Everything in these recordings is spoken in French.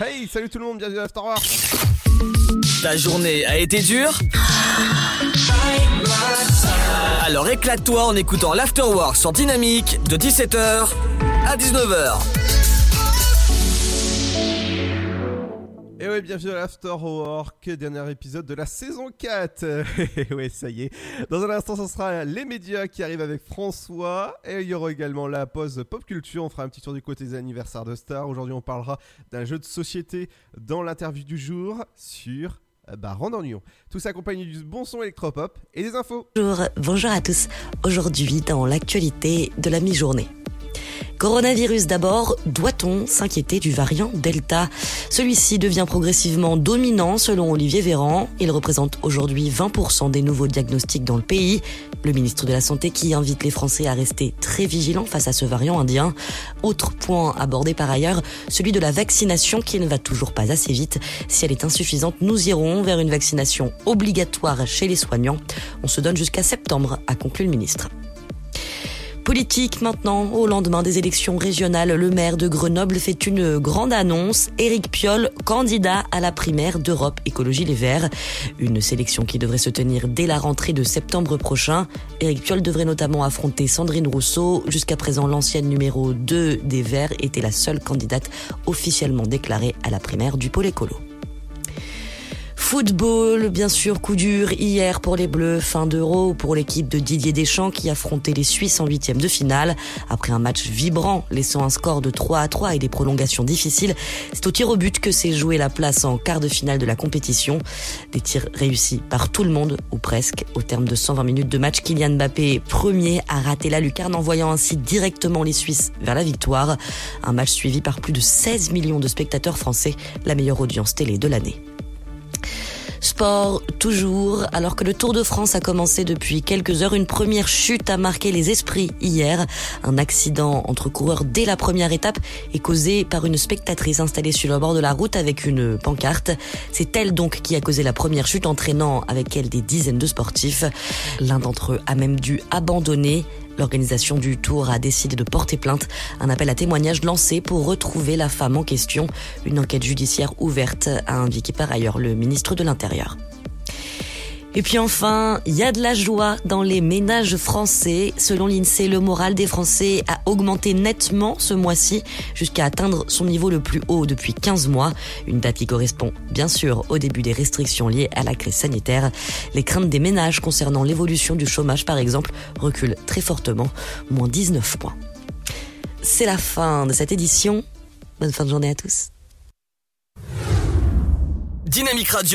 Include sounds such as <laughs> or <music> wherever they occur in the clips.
Hey, salut tout le monde, bienvenue à After Work. Ta journée a été dure Alors éclate-toi en écoutant l'Afterwork sur Dynamique de 17h à 19h. Et ouais, bienvenue à l'After Work, dernier épisode de la saison 4. <laughs> Et ouais, ça y est. Dans un instant, ce sera les médias qui arrivent avec François. Et il y aura également la pause pop culture. On fera un petit tour du côté des anniversaires de stars. Aujourd'hui, on parlera d'un jeu de société dans l'interview du jour sur euh, bah, Randornion. Tout ça du bon son électropop et des infos. Bonjour, bonjour à tous. Aujourd'hui, dans l'actualité de la mi-journée. Coronavirus d'abord, doit-on s'inquiéter du variant Delta? Celui-ci devient progressivement dominant selon Olivier Véran. Il représente aujourd'hui 20% des nouveaux diagnostics dans le pays. Le ministre de la Santé qui invite les Français à rester très vigilants face à ce variant indien. Autre point abordé par ailleurs, celui de la vaccination qui ne va toujours pas assez vite. Si elle est insuffisante, nous irons vers une vaccination obligatoire chez les soignants. On se donne jusqu'à septembre, a conclu le ministre. Politique maintenant, au lendemain des élections régionales, le maire de Grenoble fait une grande annonce. Éric Piolle, candidat à la primaire d'Europe Écologie Les Verts. Une sélection qui devrait se tenir dès la rentrée de septembre prochain. Éric Piolle devrait notamment affronter Sandrine Rousseau. Jusqu'à présent, l'ancienne numéro 2 des Verts était la seule candidate officiellement déclarée à la primaire du pôle écolo. Football, bien sûr, coup dur hier pour les Bleus, fin d'Euro pour l'équipe de Didier Deschamps qui affrontait les Suisses en huitième de finale. Après un match vibrant, laissant un score de 3 à 3 et des prolongations difficiles, c'est au tir au but que s'est joué la place en quart de finale de la compétition. Des tirs réussis par tout le monde, ou presque. Au terme de 120 minutes de match, Kylian Mbappé, premier, a raté la lucarne, envoyant ainsi directement les Suisses vers la victoire. Un match suivi par plus de 16 millions de spectateurs français, la meilleure audience télé de l'année. Sport toujours, alors que le Tour de France a commencé depuis quelques heures, une première chute a marqué les esprits hier. Un accident entre coureurs dès la première étape est causé par une spectatrice installée sur le bord de la route avec une pancarte. C'est elle donc qui a causé la première chute, entraînant avec elle des dizaines de sportifs. L'un d'entre eux a même dû abandonner. L'organisation du tour a décidé de porter plainte. Un appel à témoignage lancé pour retrouver la femme en question. Une enquête judiciaire ouverte a indiqué par ailleurs le ministre de l'Intérieur. Et puis enfin, il y a de la joie dans les ménages français. Selon l'INSEE, le moral des Français a augmenté nettement ce mois-ci jusqu'à atteindre son niveau le plus haut depuis 15 mois. Une date qui correspond bien sûr au début des restrictions liées à la crise sanitaire. Les craintes des ménages concernant l'évolution du chômage par exemple reculent très fortement, moins 19 points. C'est la fin de cette édition. Bonne fin de journée à tous. Dynamique. Okay.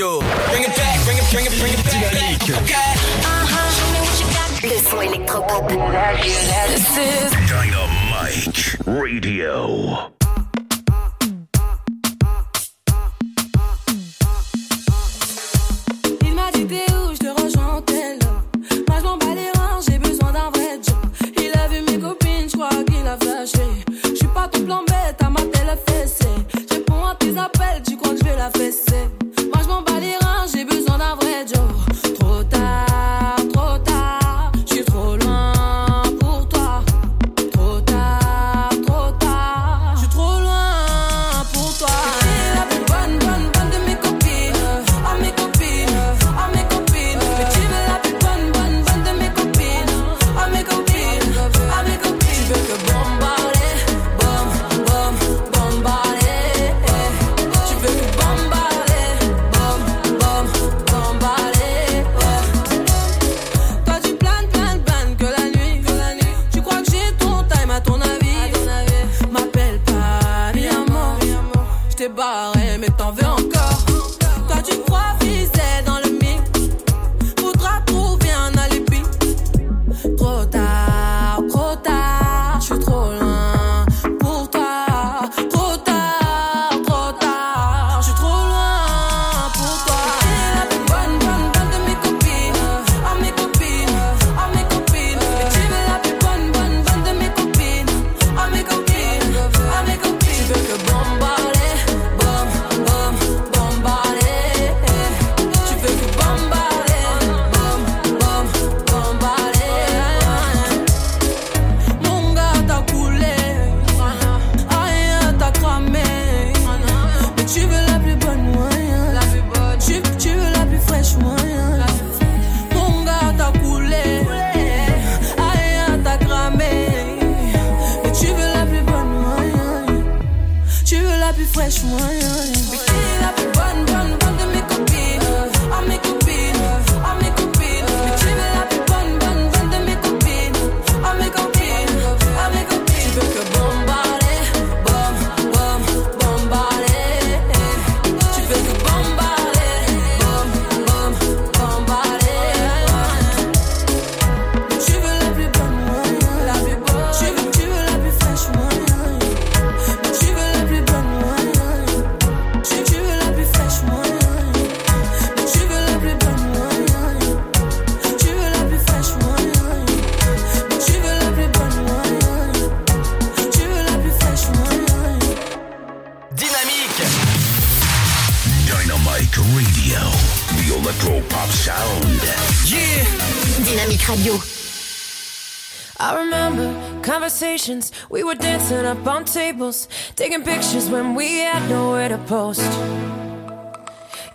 Le son électropop. This is Dynamite Radio. Il m'a dit t'es où, je te rejoins en tel Moi je m'en bats les reins, j'ai besoin d'un vrai job Il a vu mes copines, je crois qu'il a flashé Je suis pas tout plan bête, à ma télé fessée Je réponds à tes appels, tu crois que je vais la fesser conversations. We were dancing up on tables, taking pictures when we had nowhere to post.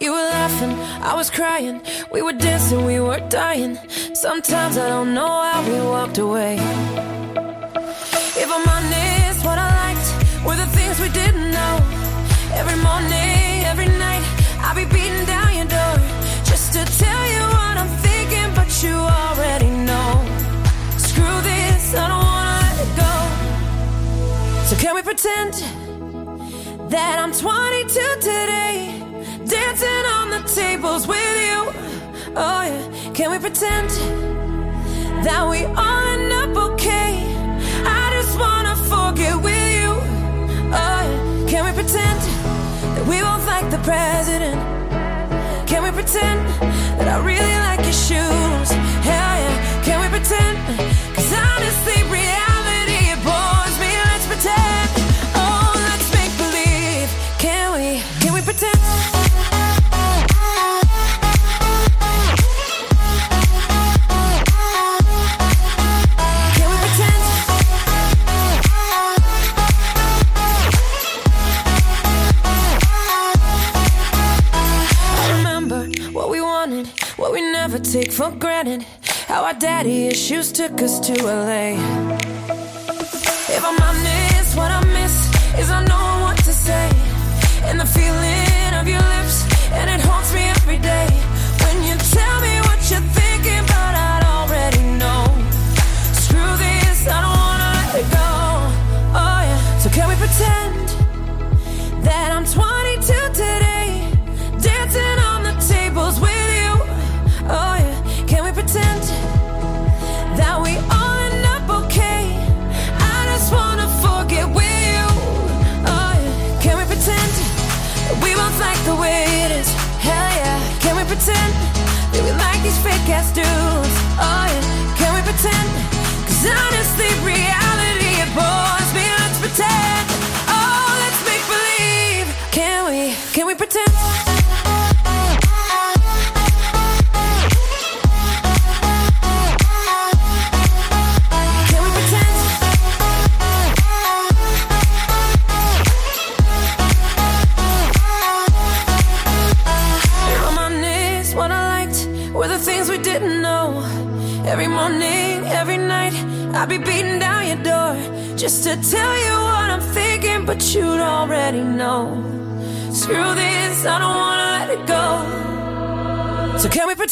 You were laughing, I was crying. We were dancing, we were dying. Sometimes I don't know how we walked away. pretend that I'm 22 today, dancing on the tables with you. Oh, yeah. Can we pretend that we all end up okay? I just wanna forget with you. Oh, yeah. Can we pretend that we both like the president? Can we pretend that I really like your shoes? Hell yeah. Can we pretend? granted how our daddy issues took us to LA.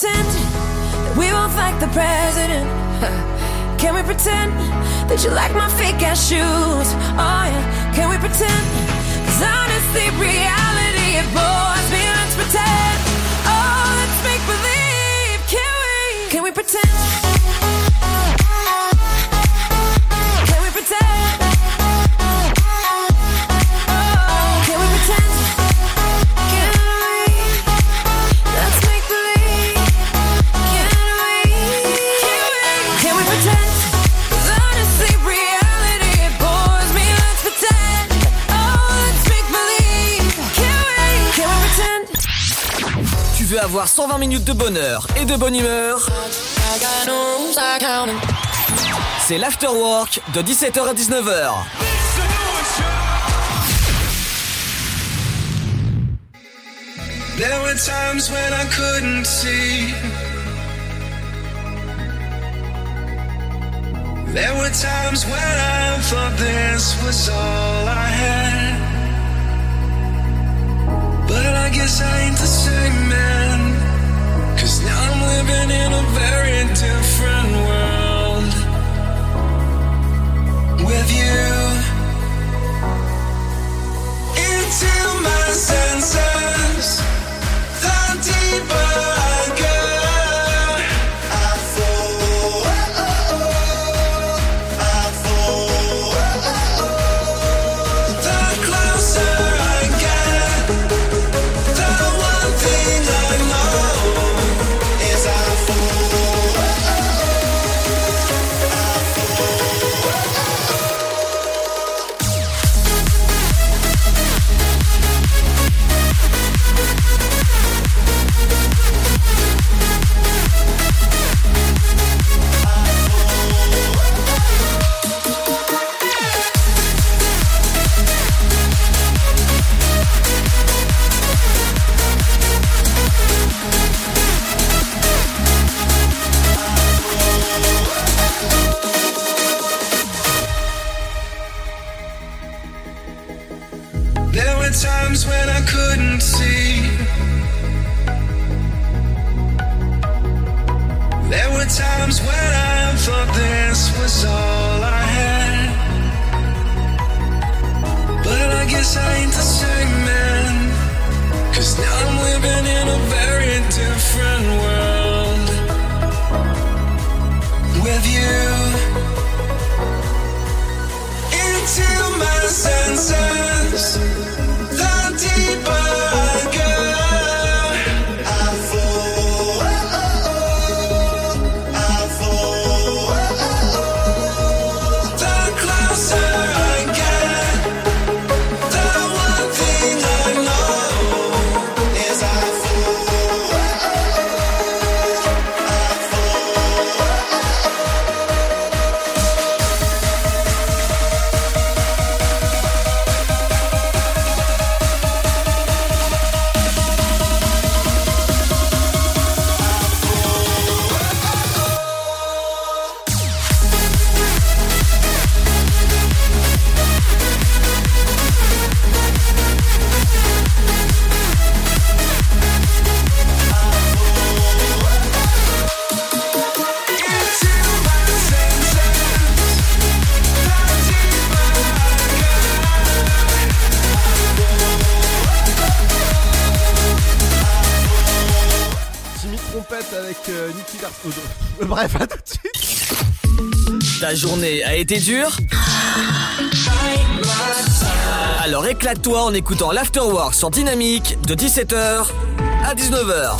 pretend that we won't thank the president? <laughs> Can we pretend that you like my fake ass shoes? Oh yeah, can we pretend? Cause honestly, reality it bores me. Let's pretend. avoir 120 minutes de bonheur et de bonne humeur, c'est l'afterwork de 17h à 19h. There were times when I couldn't see. There were times when I thought this was all I had. guess I ain't the same man. Cause now I'm living in a very different world. With you into my senses, the deeper été dure Alors éclate-toi en écoutant l'Afterwork sur Dynamique de 17h à 19h.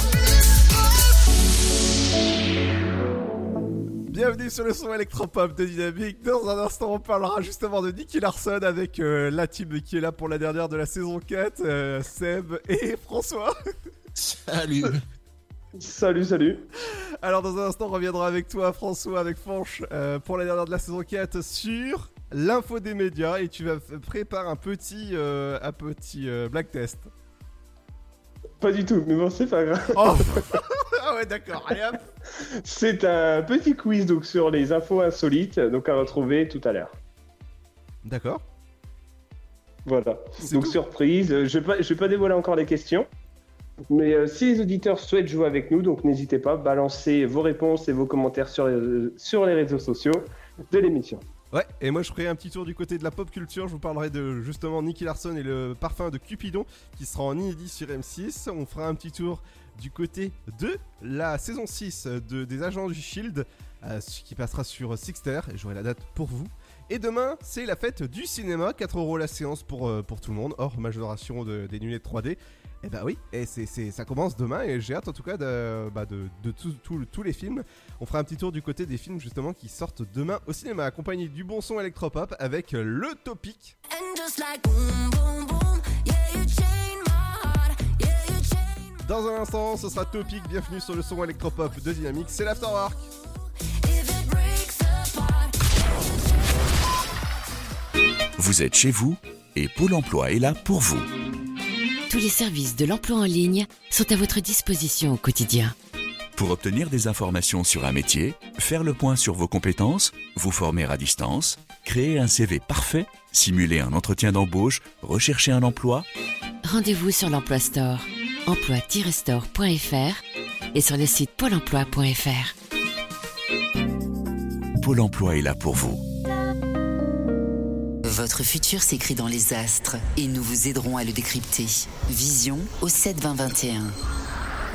Bienvenue sur le son électropop de Dynamique. Dans un instant, on parlera justement de Nicky Larson avec euh, la team qui est là pour la dernière de la saison 4, euh, Seb et François. Salut. Salut, salut. Alors dans un instant, on reviendra avec toi, François, avec Fanche, euh, pour la dernière de la saison 4 sur l'info des médias et tu vas préparer un petit, euh, un petit euh, black test. Pas du tout, mais bon, c'est pas grave. Oh <laughs> Ah ouais, d'accord, allez hop C'est un petit quiz donc sur les infos insolites, donc à retrouver tout à l'heure. D'accord. Voilà. Donc tout surprise, je vais pas, je vais pas dévoiler encore les questions. Mais euh, si les auditeurs souhaitent jouer avec nous, donc n'hésitez pas, balancez vos réponses et vos commentaires sur les, sur les réseaux sociaux de l'émission. Ouais, et moi je ferai un petit tour du côté de la pop culture. Je vous parlerai de justement Nicky Larson et le parfum de Cupidon qui sera en inédit sur M6. On fera un petit tour du côté de la saison 6 de, des Agents du Shield euh, qui passera sur Sixter et j'aurai la date pour vous. Et demain, c'est la fête du cinéma, 4 euros la séance pour, euh, pour tout le monde, hors majoration de, des lunettes 3D. Et bah oui, et c'est, c'est- ça commence demain et j'ai hâte en tout cas de, bah, de, de tout- tout- tous les films. On fera un petit tour du côté des films justement qui sortent demain au cinéma, accompagné du bon son électropop avec le topic. Dans un instant, ce sera Topic, bienvenue sur le son électropop de Dynamique, c'est l'Afterwork. Vous êtes chez vous et Pôle emploi est là pour vous. Tous les services de l'emploi en ligne sont à votre disposition au quotidien. Pour obtenir des informations sur un métier, faire le point sur vos compétences, vous former à distance, créer un CV parfait, simuler un entretien d'embauche, rechercher un emploi, Rendez-vous sur l'Emploi Store, emploi-store.fr et sur le site pôle emploi.fr. Pôle emploi est là pour vous. Votre futur s'écrit dans les astres et nous vous aiderons à le décrypter. Vision au 7 20 21.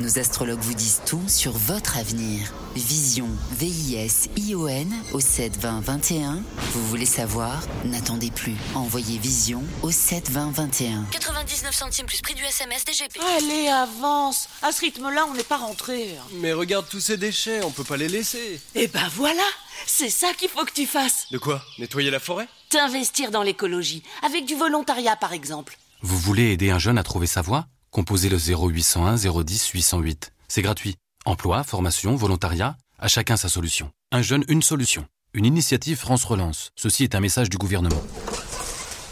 Nos astrologues vous disent tout sur votre avenir. Vision, V-I-S-I-O-N au 7 20 21. Vous voulez savoir? N'attendez plus. Envoyez Vision au 7 20 21. 99 centimes plus prix du SMS DGP. Allez, avance À ce rythme-là, on n'est pas rentré. Mais regarde tous ces déchets, on peut pas les laisser. Eh ben voilà C'est ça qu'il faut que tu fasses De quoi? Nettoyer la forêt? T'investir dans l'écologie, avec du volontariat par exemple. Vous voulez aider un jeune à trouver sa voie? Composez le 0801 010 808. C'est gratuit. Emploi, formation, volontariat, à chacun sa solution. Un jeune, une solution. Une initiative France Relance. Ceci est un message du gouvernement.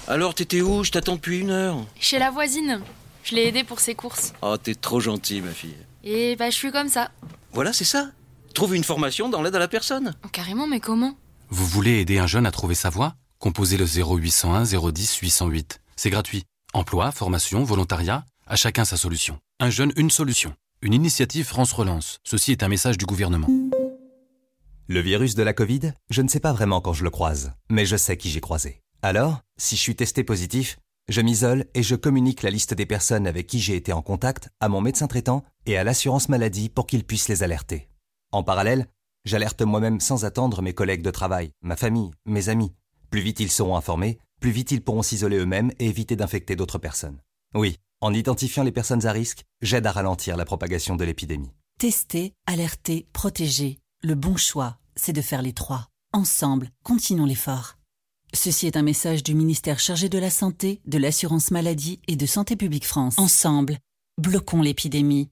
Alors t'étais où? Je t'attends depuis une heure. Chez la voisine. Je l'ai aidée pour ses courses. Oh, t'es trop gentil, ma fille. Et bah, je suis comme ça. Voilà, c'est ça. Trouve une formation dans l'aide à la personne. Oh, carrément, mais comment? Vous voulez aider un jeune à trouver sa voie? Composez le 0801 010 808. C'est gratuit. Emploi, formation, volontariat, à chacun sa solution. Un jeune, une solution. Une initiative France Relance. Ceci est un message du gouvernement. Le virus de la Covid, je ne sais pas vraiment quand je le croise, mais je sais qui j'ai croisé. Alors, si je suis testé positif, je m'isole et je communique la liste des personnes avec qui j'ai été en contact à mon médecin traitant et à l'assurance maladie pour qu'ils puissent les alerter. En parallèle, j'alerte moi-même sans attendre mes collègues de travail, ma famille, mes amis. Plus vite ils seront informés, plus vite ils pourront s'isoler eux-mêmes et éviter d'infecter d'autres personnes. Oui, en identifiant les personnes à risque, j'aide à ralentir la propagation de l'épidémie. Tester, alerter, protéger. Le bon choix, c'est de faire les trois. Ensemble, continuons l'effort. Ceci est un message du ministère chargé de la Santé, de l'Assurance Maladie et de Santé Publique France. Ensemble, bloquons l'épidémie.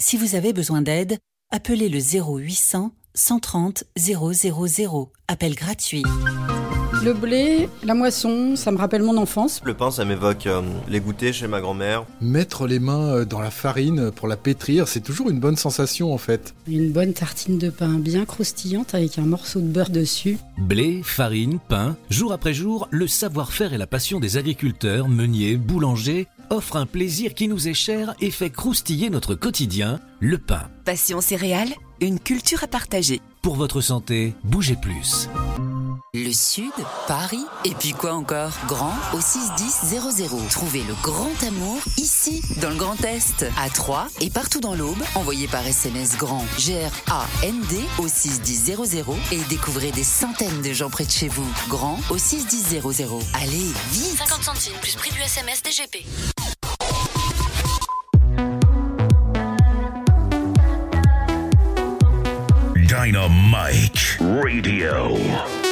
Si vous avez besoin d'aide, appelez le 0800 130 000. Appel gratuit. Le blé, la moisson, ça me rappelle mon enfance. Le pain, ça m'évoque euh, les goûters chez ma grand-mère. Mettre les mains euh, dans la farine pour la pétrir, c'est toujours une bonne sensation en fait. Une bonne tartine de pain bien croustillante avec un morceau de beurre dessus. Blé, farine, pain, jour après jour, le savoir-faire et la passion des agriculteurs, meuniers, boulangers offrent un plaisir qui nous est cher et fait croustiller notre quotidien, le pain. Passion céréales, une culture à partager. Pour votre santé, bougez plus. Le Sud, Paris, et puis quoi encore? Grand au 61000. Trouvez le grand amour ici, dans le Grand Est, à Troyes et partout dans l'Aube. Envoyez par SMS grand G-R-A-N-D au 61000 et découvrez des centaines de gens près de chez vous. Grand au 61000. Allez, vite 50 centimes plus prix du SMS DGP. Dynamite Radio.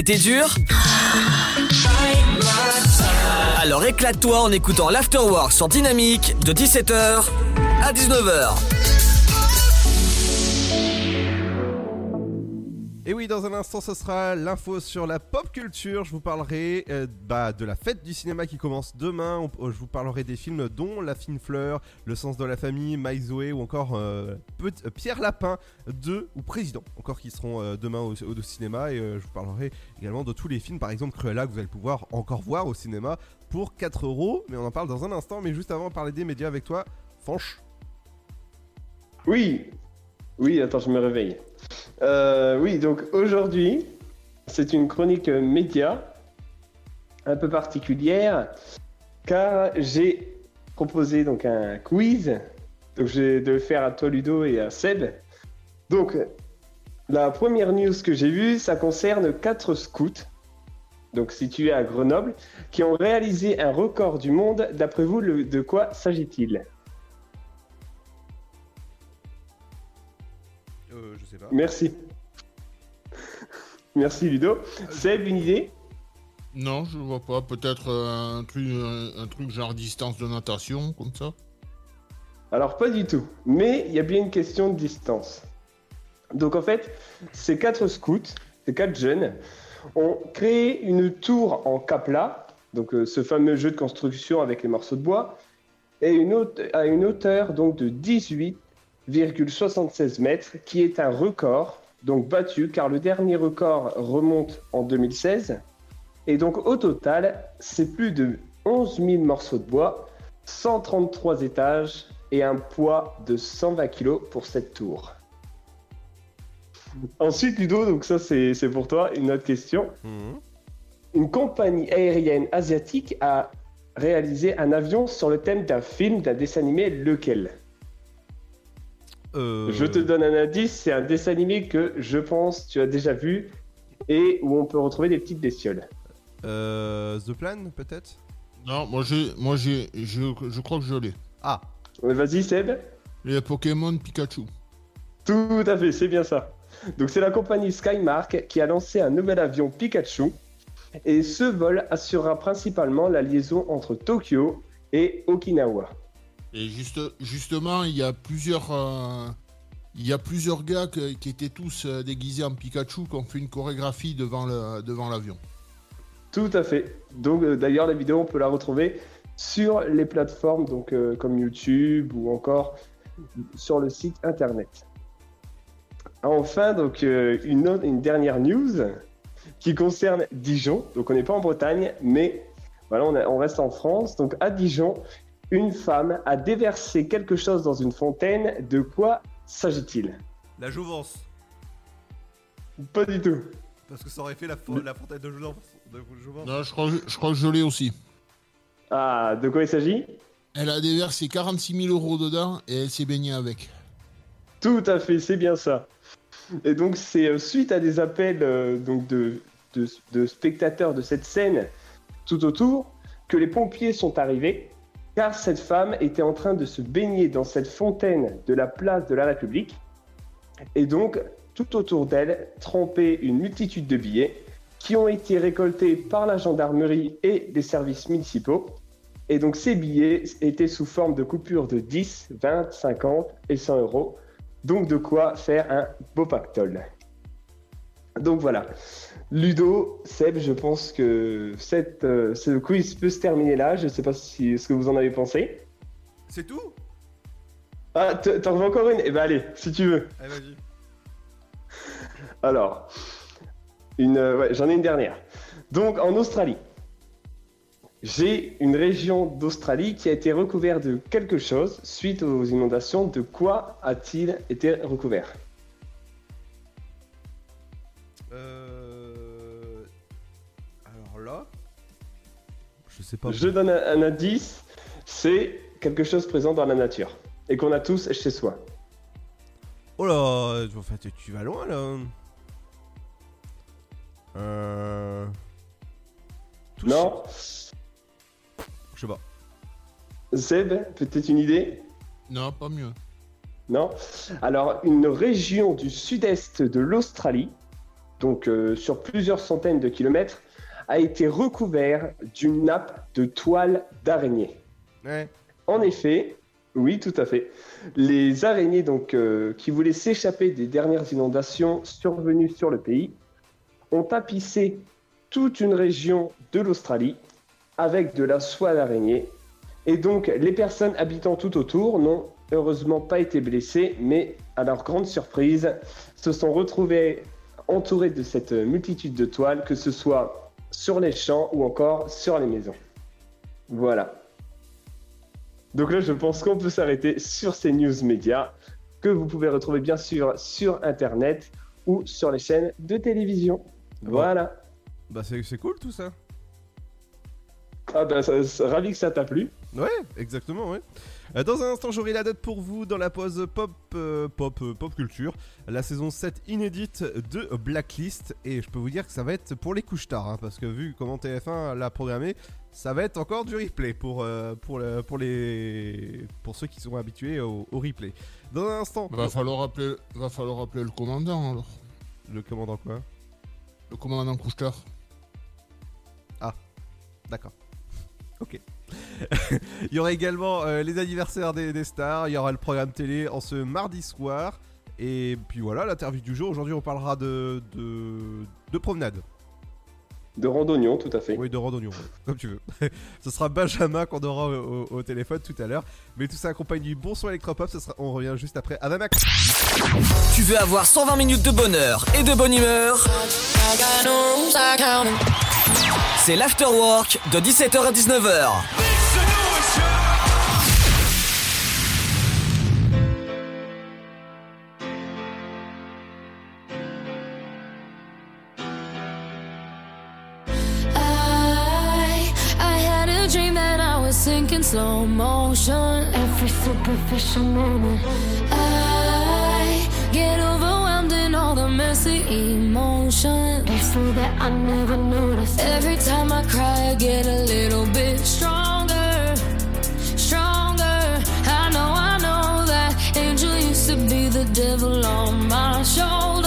Été dure Alors éclate-toi en écoutant l'Afterwork sur Dynamique de 17h à 19h. Dans un instant, ce sera l'info sur la pop culture. Je vous parlerai euh, bah, de la fête du cinéma qui commence demain. Euh, je vous parlerai des films dont La fine fleur, Le sens de la famille, My Zoé ou encore euh, Pierre Lapin 2 ou Président, encore qui seront demain au, cinéma. Et je vous parlerai également de tous les films, par exemple Cruella, que vous allez pouvoir encore voir au cinéma pour 4 euros. Mais on en parle dans un instant. Mais juste avant, parler des médias avec toi, Fanche. Oui, oui, attends, je me réveille. Euh, oui, donc aujourd'hui, c'est une chronique média un peu particulière car j'ai proposé donc un quiz. Donc je vais de le faire à toi Ludo et à Seb. Donc la première news que j'ai vue, ça concerne quatre scouts, donc situés à Grenoble, qui ont réalisé un record du monde. D'après vous, de quoi s'agit-il? Euh. Merci. Merci Ludo. Seb, une idée? Non, je vois pas. Peut-être euh, un truc, un, un truc genre distance de natation, comme ça. Alors pas du tout, mais il y a bien une question de distance. Donc en fait, ces quatre scouts, ces quatre jeunes, ont créé une tour en capla, donc euh, ce fameux jeu de construction avec les morceaux de bois, et une haute- à une hauteur donc de 18,76 mètres, qui est un record, donc battu, car le dernier record remonte en 2016. Et donc au total, c'est plus de 11 000 morceaux de bois, 133 étages et un poids de 120 kg pour cette tour. Ensuite, Ludo, donc ça c'est c'est pour toi, une autre question. Une compagnie aérienne asiatique a réalisé un avion sur le thème d'un film, d'un dessin animé, lequel? Euh, Je te donne un indice, c'est un dessin animé que je pense tu as déjà vu et où on peut retrouver des petites bestioles. Euh, The Plan, peut-être? Non, moi j'ai, moi j'ai, je, je crois que je l'ai. Ah. Vas-y Seb. Les Pokémon Pikachu. Tout à fait, c'est bien ça. Donc c'est la compagnie Skymark qui a lancé un nouvel avion Pikachu et ce vol assurera principalement la liaison entre Tokyo et Okinawa. Et juste, justement, il y a plusieurs, euh, il y a plusieurs gars qui étaient tous euh, déguisés en Pikachu qui ont fait une chorégraphie devant le, devant l'avion. Tout à fait. Donc euh, d'ailleurs la vidéo on peut la retrouver sur les plateformes donc comme YouTube ou encore sur le site internet. Enfin donc une, une dernière news qui concerne Dijon. Donc on n'est pas en Bretagne mais voilà on, on reste en France. Donc à Dijon une femme a déversé quelque chose dans une fontaine. De quoi s'agit-il? La Jouvence. Pas du tout. Parce que ça aurait fait la, fo- la fontaine de Jouvence. De Jouvence. Non, je crois, je crois que je l'ai aussi. Ah de quoi il s'agit? Elle a déversé 46 000 euros dedans et elle s'est baignée avec. Tout à fait, c'est bien ça. Et donc c'est euh, suite à des appels euh, donc de, de, de spectateurs de cette scène tout autour que les pompiers sont arrivés car cette femme était en train de se baigner dans cette fontaine de la place de la République et donc tout autour d'elle trempait une multitude de billets qui ont été récoltés par la gendarmerie et les services municipaux. Et donc ces billets étaient sous forme de coupures de 10, 20, 50 et 100 euros. Donc de quoi faire un beau pactole. Donc voilà. Ludo, Seb, je pense que cette, euh, ce quiz peut se terminer là. Je ne sais pas si, ce que vous en avez pensé. C'est tout? Ah, t'en veux encore une? Eh ben allez, si tu veux. Allez, vas-y. <laughs> Alors, une, euh, ouais, j'en ai une dernière. Donc, en Australie, j'ai une région d'Australie qui a été recouverte de quelque chose suite aux inondations. De quoi a-t-il été recouvert? Je sais pas. Je donne un, un indice. C'est quelque chose présent dans la nature et qu'on a tous chez soi. Oh là, en fait, tu vas loin là. Euh... Non Je sais pas. Seb, peut-être une idée? Non, pas mieux. Non Alors, une région du sud-est de l'Australie, donc euh, sur plusieurs centaines de kilomètres, a été recouvert d'une nappe de toile d'araignée. Ouais. En effet, oui, tout à fait. Les araignées donc, euh, qui voulaient s'échapper des dernières inondations survenues sur le pays ont tapissé toute une région de l'Australie avec de la soie d'araignée. Et donc, les personnes habitant tout autour n'ont heureusement pas été blessées, mais à leur grande surprise, se sont retrouvées entourées de cette multitude de toiles, que ce soit sur les champs ou encore sur les maisons. Voilà. Donc là, je pense qu'on peut s'arrêter sur ces news médias que vous pouvez retrouver bien sûr sur Internet ou sur les chaînes de télévision. Voilà. Bah c'est c'est cool tout ça. Ah bah, ça- ça- ravi que ça t'a plu. Ouais, exactement, ouais. Euh, Dans un instant, j'aurai la date pour vous dans la pause pop, euh, pop, euh, pop culture, la saison 7 inédite de Blacklist. Et je peux vous dire que ça va être pour les couches tard, hein, parce que vu comment TF1 l'a programmé, ça va être encore du replay pour, euh, pour, le- pour, les, pour ceux qui sont habitués au, au replay. Dans un instant, Va falloir appeler, va falloir appeler le commandant alors. le commandant quoi? Le commandant Couchetard. Ah, d'accord. Ok. <laughs> il y aura également euh, les anniversaires des, stars, il y aura le programme télé en ce mardi soir. Et puis voilà, l'interview du jour. Aujourd'hui, on parlera de, de, de promenade. De randonnion, tout à fait. Oui, de randonnion, comme tu veux. <laughs> ce sera Benjamin qu'on aura au, au- au téléphone tout à l'heure. Mais tout ça accompagne du bon son électropop. Ça sera, on revient juste après. Adamax Tu veux avoir 120 minutes de bonheur et de bonne humeur? C'est l'afterwork de 17h à 19h. Sinking slow motion. Every superficial moment. I get overwhelmed in all the messy emotions. It's so that I never noticed. Every time I cry, I get a little bit stronger. Stronger. I know, I know that angel used to be the devil on my shoulder.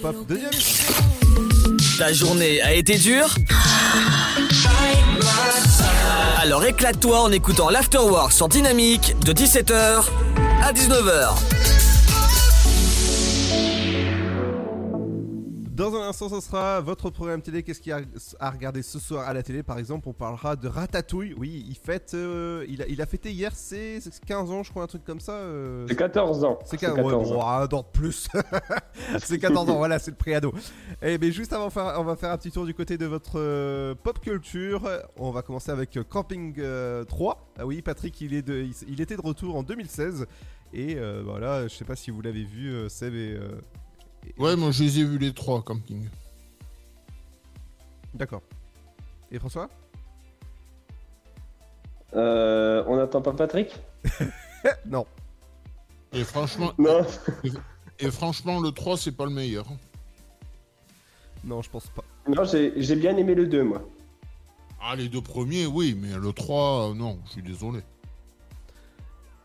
Sur le son électropop de Dynamique. Ta journée a été dure Alors éclate-toi en écoutant l'afterwork sur Dynamique de 17h à 19h. Dans un instant, ce sera votre programme télé. Qu'est-ce qu'il y a à regarder ce soir à la télé? Par exemple, on parlera de Ratatouille. Oui, il fête. euh, il, a, il a fêté hier ses ses 15 ans, je crois, un truc comme ça. euh, C'est 14 ans. C'est C'est 15, 14 ouais, bon, ans. un an de plus. <laughs> c'est 14 ans, voilà, c'est le préado. Et mais juste avant, on va faire un petit tour du côté de votre euh, pop culture. On va commencer avec Camping euh, 3. Ah oui, Patrick, il, est de, il, il était de retour en 2016. Et voilà, je sais pas si vous l'avez vu, Seb et. Ouais, moi je les ai vus les trois, camping. D'accord. Et François? Euh, on n'attend pas Patrick? <laughs> Non. Et franchement, Non. et, franchement, le 3, c'est pas le meilleur. Non, je pense pas. Non, j'ai j'ai bien aimé le 2, moi. Ah, les deux premiers, oui, mais le 3, euh, non, je suis désolé.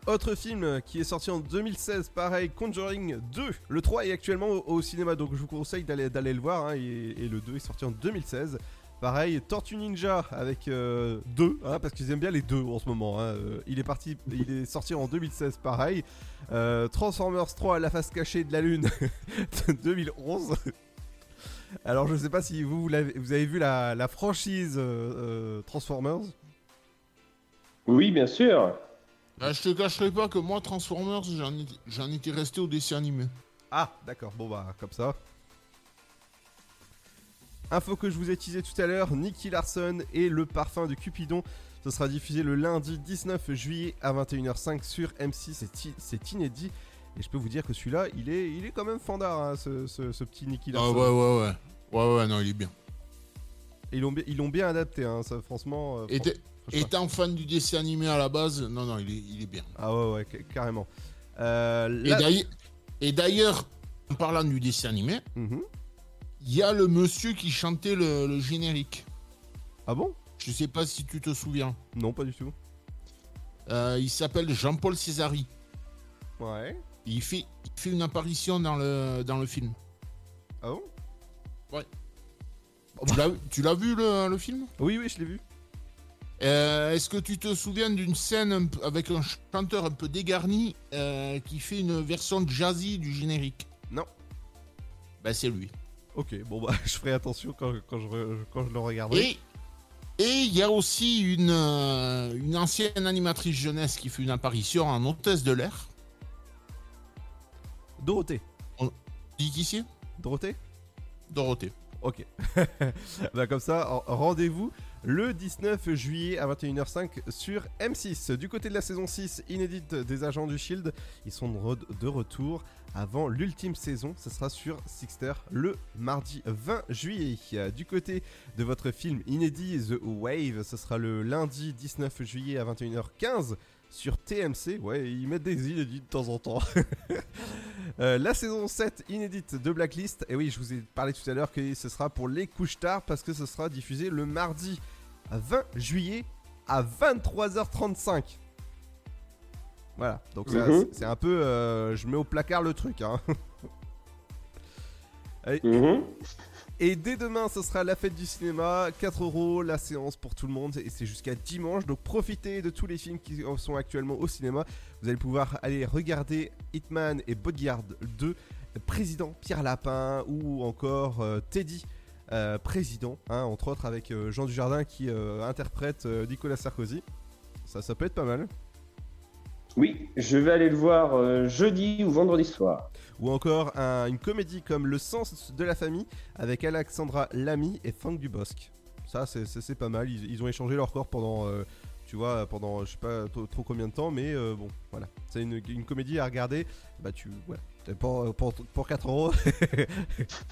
Autre film qui est sorti en 2016, pareil, Conjuring 2. Le 3 est actuellement au, cinéma, donc je vous conseille d'aller le voir. hein, et, le 2 est sorti en 2016. Pareil, Tortue Ninja avec 2, parce qu'ils aiment bien les deux en ce moment. hein. Euh, Il est parti, il est sorti en 2016, pareil. Euh, Transformers 3, La face cachée de la lune, <laughs> de 2011. Alors je sais pas si vous, avez vu la, franchise euh, euh, Transformers. Oui, bien sûr. Bah, je te cacherai pas que moi, Transformers, j'en étais- resté au dessin animé. Ah, d'accord, bon bah, comme ça. Info que je vous ai teasé tout à l'heure, Nicky Larson et le parfum de Cupidon. Ce sera diffusé le lundi 19 juillet à 21h05 sur M6, c'est inédit. Et je peux vous dire que celui-là, il est, il est quand même fandard, hein, ce, ce- ce petit Nicky Ah Larson. ouais, ouais, ouais. Ouais, ouais, non, il est bien. Ils l'ont bi- ils l'ont bien adapté, hein, ça, franchement. euh, Et franchement. Étant fan du dessin animé à la base, non, non, il est, il est bien. Ah ouais, ouais, ca- carrément. Euh, Et là- d'ailleurs- Et d'ailleurs, en parlant du dessin animé, Mhm. il y a le monsieur qui chantait le, le générique. Ah bon? Je sais pas si tu te souviens. Non, pas du tout. Euh, il s'appelle Jean-Paul Césari. Ouais. Il fait, il fait une apparition dans le, dans le film. Ah bon? Ouais. Tu l'as- Tu l'as vu le, le film? Oui, oui, je l'ai vu. Euh, Est-ce que tu te souviens d'une scène avec un chanteur un peu dégarni euh, qui fait une version jazzy du générique? Non. Bah c'est lui. Ok, bon bah, <laughs> je ferai attention quand, quand, je, quand je le regarderai. Et et il y a aussi une, euh, une ancienne animatrice jeunesse qui fait une apparition en hôtesse de l'air. Dorothée. On... Dis qui c'est? Dorothée? Dorothée. Ok. <laughs> bah comme ça, en- rendez-vous le 19 juillet à 21h05 sur M6. Du côté de la saison 6, inédite des agents du Shield, ils sont de, re- de retour avant l'ultime saison. Ce sera sur Sixter le mardi 20 juillet. Du côté de votre film inédit The Wave, ce sera le lundi 19 juillet à 21h15 sur TMC. Ouais, ils mettent des inédits de temps en temps. <laughs> Euh, la saison 7 inédite de Blacklist. Et oui, je vous ai parlé tout à l'heure que ce sera pour les couches tard parce que ce sera diffusé le mardi 20 juillet à 23h35. Voilà, donc Mhm. c'est- un peu. euh, je mets au placard le truc. Hein. <laughs> Et, Mhm. et dès demain, ce sera la fête du cinéma. 4 euros la séance pour tout le monde. Et c'est jusqu'à dimanche. Donc profitez de tous les films qui sont actuellement au cinéma. Vous allez pouvoir aller regarder Hitman et Bodyguard 2, Président Pierre Lapin ou encore euh, Teddy. Euh, président, hein, entre autres avec euh, Jean Dujardin qui euh, interprète euh, Nicolas Sarkozy. Ça, ça peut être pas mal. Oui, je vais aller le voir jeudi ou vendredi soir. Ou encore un- une comédie comme Le sens de la famille avec Alexandra Lamy et Franck Dubosc. Ça, c'est- pas mal. Ils, ils ont échangé leur corps pendant, tu vois, pendant je sais pas trop, trop combien de temps, mais euh, bon, voilà. C'est une, une comédie à regarder. Bah, tu, voilà. Pour, pour, pour 4 euros.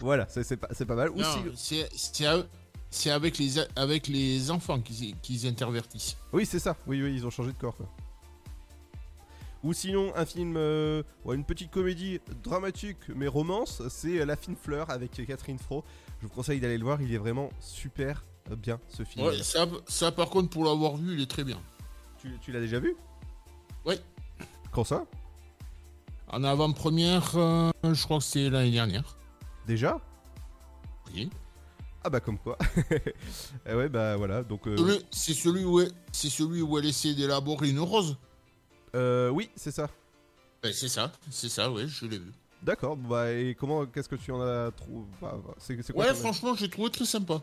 voilà, c'est c'est pas, c'est pas mal. Si- c'est- c'est avec les, avec les enfants qu'ils intervertissent. Oui, c'est ça. Oui, oui, ils ont changé de corps. Quoi. Ou sinon, un film, euh, ouais, une petite comédie dramatique mais romance, c'est La fine fleur avec Catherine Fro. Je vous conseille d'aller le voir, il est vraiment super euh, bien ce film. Ouais, ça, ça, par contre, pour l'avoir vu, il est très bien. Tu, tu l'as déjà vu? Oui. Quand ça? En avant-première, euh, je crois que c'est l'année dernière. Déjà? Oui. Ah bah comme quoi. <laughs> Eh ouais bah voilà donc. euh, C'est celui, où elle- c'est celui où elle essaie d'élaborer une rose euh, oui c'est ça. Ben, C'est ça, c'est ça, ouais, je l'ai vu. D'accord. Bah et comment qu'est-ce que tu en as trouvé bah, C'est c'est quoi Ouais, franchement, j'ai trouvé très sympa.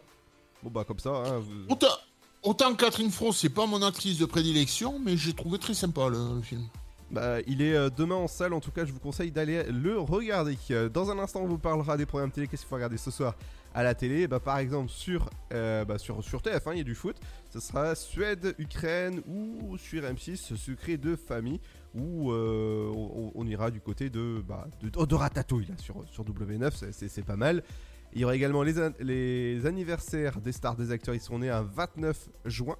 Bon bah comme ça. Hein, vous- Autant, autant Catherine Fro, c'est pas mon actrice de prédilection, mais j'ai trouvé très sympa le, le film. Bah, il est euh, demain en salle, en tout cas je vous conseille d'aller le regarder. Euh, Dans un instant on vous parlera des programmes télé, qu'est-ce qu'il faut regarder ce soir à la télé? Bah, par exemple sur, euh, bah, sur, sur TF1 il y a du foot, ce sera Suède, Ukraine ou sur M6 Secret de famille où euh, on, ira du côté de, bah, de, de Ratatouille sur, sur W9, c'est- pas mal. Il y aura également les, les anniversaires des stars des acteurs, ils sont nés un 29 juin.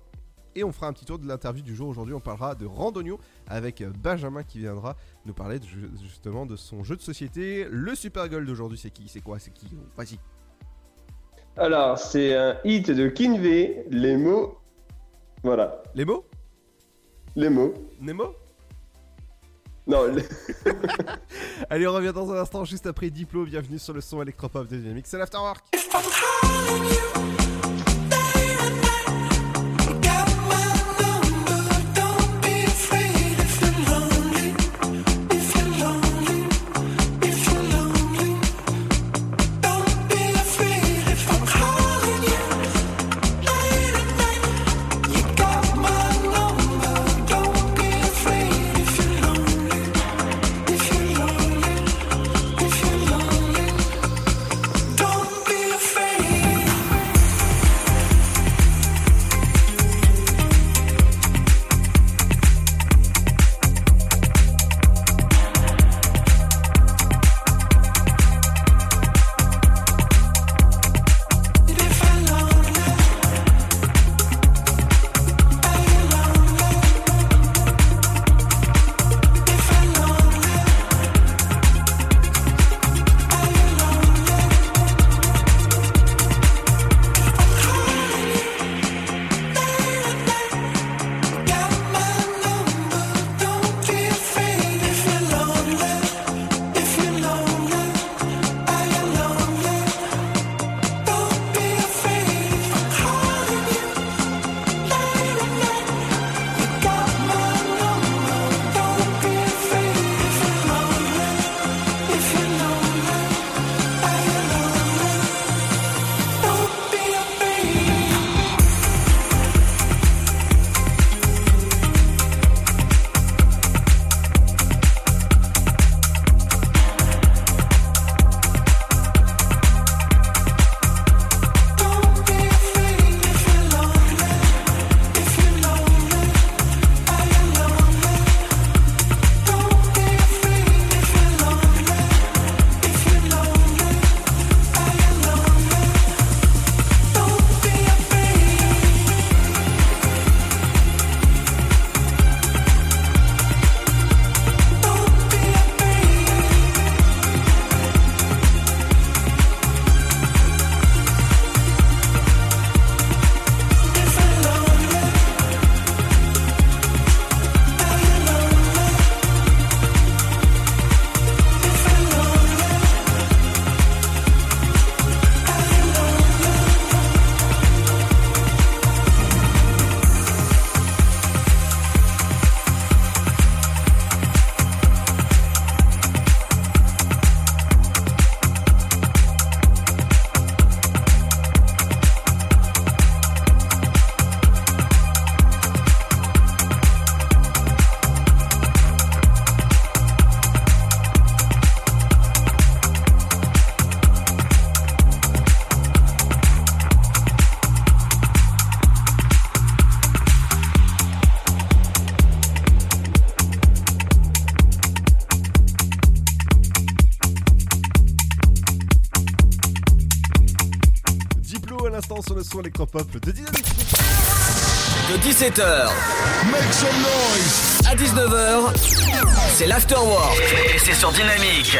Et on fera un petit tour de l'interview du jour. Aujourd'hui, on parlera de Randonio avec Benjamin qui viendra nous parler de- justement de son jeu de société. Le Super Gold d'aujourd'hui, c'est qui? C'est quoi? C'est qui? Vas-y. Alors, c'est un hit de Kinvey, les mots. Voilà. Les mots? Les mots. Nemo? Non, les- <laughs> Allez, on revient dans un instant, juste après Diplo. Bienvenue sur le son électropop de Dynamics. C'est l'Afterwork. L'instant sur le son électropop de Dynamique. De 17h Make some noise à 19h, c'est l'Afterwork. Et c'est sur Dynamique.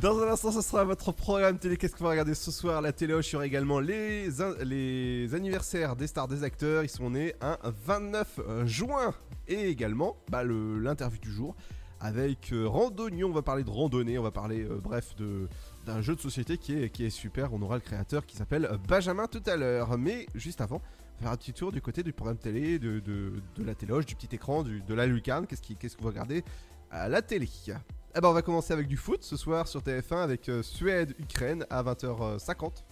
Dans un instant, ce sera votre programme télé. Qu'est-ce qu'on va regarder ce soir? La téléoche, il y aura également les, les anniversaires des stars, des acteurs. Ils sont nés un 29 juin. Et également, bah, le- l'interview du jour avec euh, Randonnion. On va parler de randonnée, on va parler, euh, bref, de d'un jeu de société qui est, qui est super. On aura le créateur qui s'appelle Benjamin tout à l'heure. Mais juste avant, on va faire un petit tour du côté du programme télé, de, de, de la téloche, du petit écran, du- de la lucarne. Qu'est-ce qui- qu'est-ce qu'on va regarder à la télé? Eh ben, on va commencer avec du foot ce soir sur TF1 avec euh, Suède-Ukraine à 20h50.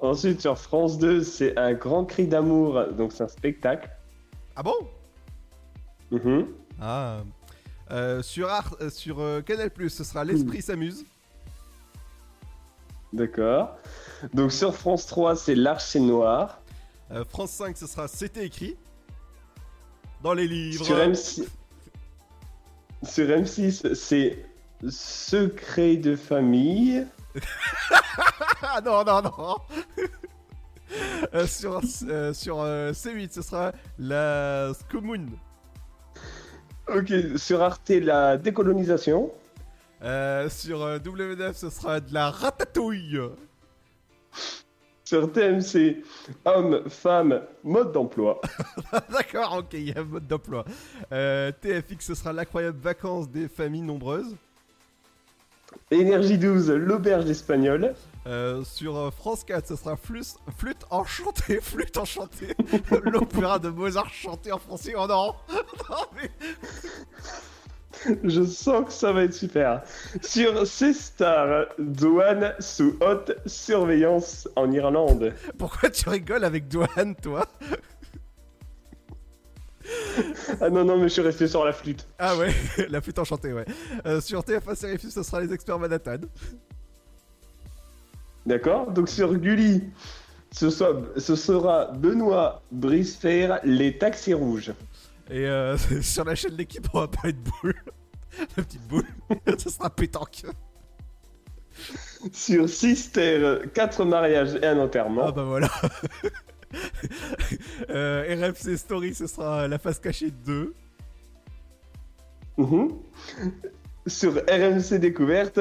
Ensuite, sur France 2, c'est un grand cri d'amour, donc c'est un spectacle. Ah bon? Mhm. Ah. Euh, sur Art, euh, sur Canal+, ce sera L'Esprit s'amuse. D'accord. Donc sur France 3, c'est L'Archer Noir. Euh, France 5, ce sera C'était écrit. Dans les livres. Sur M6, sur M6 c'est Secret de famille. <laughs> Ah non, non, non <laughs> Euh, sur euh, sur euh, C8, ce sera la Scomoon. Ok, sur Arte, la décolonisation. Euh, sur euh, W9, ce sera de la ratatouille. Sur TMC, homme, femme, mode d'emploi. <laughs> D'accord, ok, il y a mode d'emploi. Euh, TFX, ce sera l'incroyable vacances des familles nombreuses. Énergie 12, l'auberge espagnole. Euh, sur France 4, ce sera flûte, flûte enchantée, <laughs> flûte enchantée, <laughs> l'opéra de Mozart chanté en français. Oh non, non mais <laughs> Je sens que ça va être super. Sur C-Star, douane sous haute surveillance en Irlande. pourquoi tu rigoles avec Douane, toi Ah non, non, mais je suis resté sur la flûte. Ah ouais, <laughs> la flûte enchantée, ouais. Euh, sur TF1 Série ce sera les experts Manhattan. D'accord Donc sur Gulli, ce, soit- ce sera Benoît Brisefer, les taxis rouges. Et euh, <laughs> sur la chaîne de l'équipe, on va parler de boule. <laughs> La petite boule, <laughs> ce sera pétanque. Sur Sister, 4 mariages et un enterrement. Ah bah voilà. euh, RFC Story, ce sera la face cachée 2. Mhm. Sur RMC Découverte,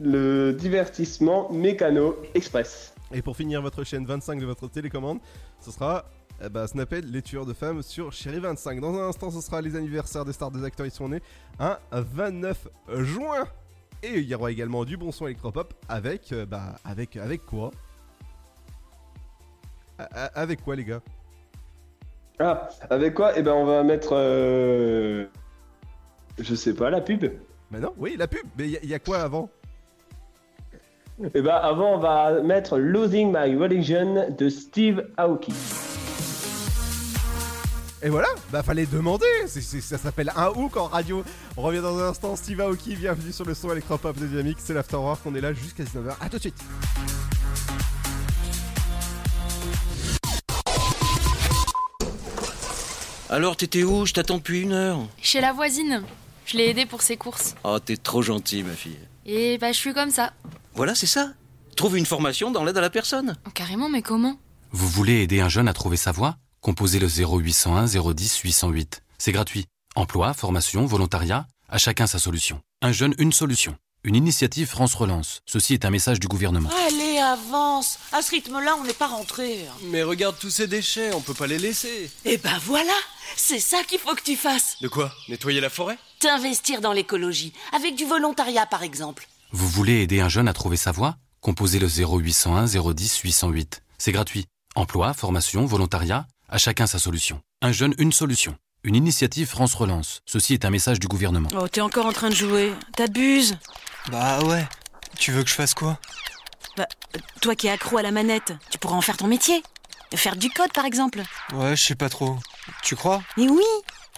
le divertissement Mécano Express. Et pour finir votre chaîne 25 de votre télécommande, ce sera eh ben, Snapple, les tueurs de femmes sur Chérie 25. Dans un instant, ce sera les anniversaires des stars des acteurs, ils sont nés un 29 juin. Et il y aura également du bon son électropop avec, euh, bah, avec, avec quoi? A- a- Avec quoi, les gars? Ah, avec quoi? Eh ben on va mettre... euh, Je sais pas, la pub. Mais non, oui, la pub. Mais il y, a quoi avant? Eh ben avant on va mettre Losing My Religion de Steve Aoki. Et voilà, bah fallait demander, C'est- c'est- ça s'appelle un hook en radio. On revient dans un instant, Steve Aoki, bienvenue sur le son électropop de Dynamique, c'est l'Afterwork, on est là jusqu'à 19h, à tout de suite Alors, t'étais où? Je t'attends depuis une heure. Chez la voisine. Je l'ai aidée pour ses courses. Oh, t'es trop gentil, ma fille. Et bah, je suis comme ça. Voilà, c'est ça. Trouve une formation dans l'aide à la personne. Oh, carrément, mais comment? Vous voulez aider un jeune à trouver sa voie? Composez le 0801 010 808. C'est gratuit. Emploi, formation, volontariat, à chacun sa solution. Un jeune, une solution. Une initiative France Relance. Ceci est un message du gouvernement. Allez, avance. À ce rythme-là, on n'est pas rentré. Mais regarde tous ces déchets, on peut pas les laisser. Eh ben voilà, c'est ça qu'il faut que tu fasses. De quoi? Nettoyer la forêt? T'investir dans l'écologie, avec du volontariat par exemple. Vous voulez aider un jeune à trouver sa voie? Composez le 0801 010 808. C'est gratuit. Emploi, formation, volontariat, à chacun sa solution. Un jeune, une solution. Une initiative France Relance. Ceci est un message du gouvernement. Oh, t'es encore en train de jouer. T'abuses. Bah ouais. Tu veux que je fasse quoi? Bah, toi qui es accro à la manette, tu pourras en faire ton métier. Faire du code par exemple. Ouais, je sais pas trop. Tu crois? Mais oui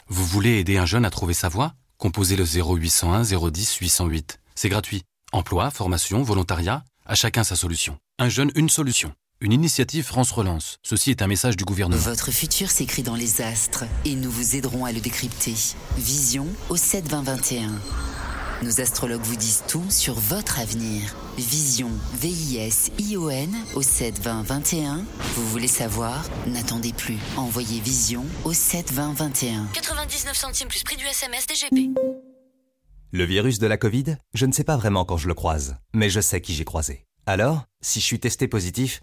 Vous voulez aider un jeune à trouver sa voie? Composez le 0801 010 808. C'est gratuit. Emploi, formation, volontariat, à chacun sa solution. Un jeune, une solution. Une initiative France Relance. Ceci est un message du gouvernement. Votre futur s'écrit dans les astres et nous vous aiderons à le décrypter. Vision au 7 20 21. Nos astrologues vous disent tout sur votre avenir. Vision, V-I-S-I-O-N au 7 20 21. Vous voulez savoir? N'attendez plus. Envoyez Vision au 7 20 21. 99 centimes plus prix du SMS DGP. Le virus de la Covid, je ne sais pas vraiment quand je le croise, mais je sais qui j'ai croisé. Alors, si je suis testé positif,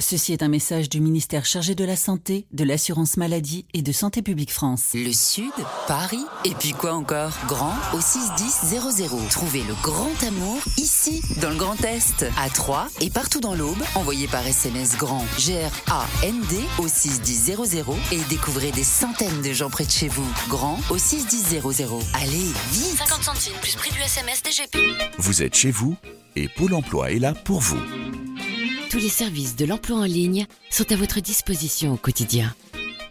Ceci est un message du ministère chargé de la Santé, de l'Assurance Maladie et de Santé Publique France. Le Sud, Paris, et puis quoi encore? Grand au 61000. Trouvez le grand amour ici, dans le Grand Est, à Troyes et partout dans l'Aube. Envoyez par SMS grand G-R-A-N-D au 61000 et découvrez des centaines de gens près de chez vous. Grand au 61000. Allez, vite 50 centimes plus prix du SMS DGP. Vous êtes chez vous et Pôle emploi est là pour vous. Tous les services de l'emploi en ligne sont à votre disposition au quotidien.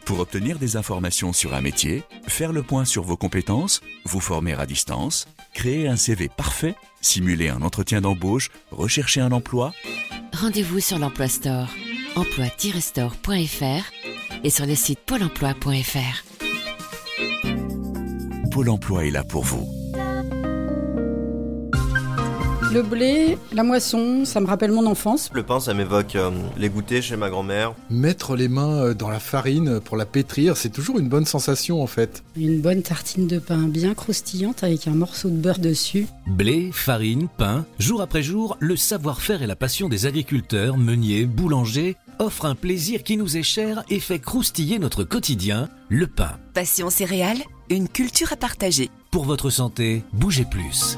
Pour obtenir des informations sur un métier, faire le point sur vos compétences, vous former à distance, créer un CV parfait, simuler un entretien d'embauche, rechercher un emploi, Rendez-vous sur l'Emploi Store, emploi-store.fr et sur le site pôle emploi.fr. Pôle emploi est là pour vous. Le blé, la moisson, ça me rappelle mon enfance. Le pain, ça m'évoque euh, les goûters chez ma grand-mère. Mettre les mains euh, dans la farine pour la pétrir, c'est toujours une bonne sensation en fait. Une bonne tartine de pain bien croustillante avec un morceau de beurre dessus. Blé, farine, pain, jour après jour, le savoir-faire et la passion des agriculteurs, meuniers, boulangers offrent un plaisir qui nous est cher et fait croustiller notre quotidien, le pain. Passion céréales, une culture à partager. Pour votre santé, bougez plus.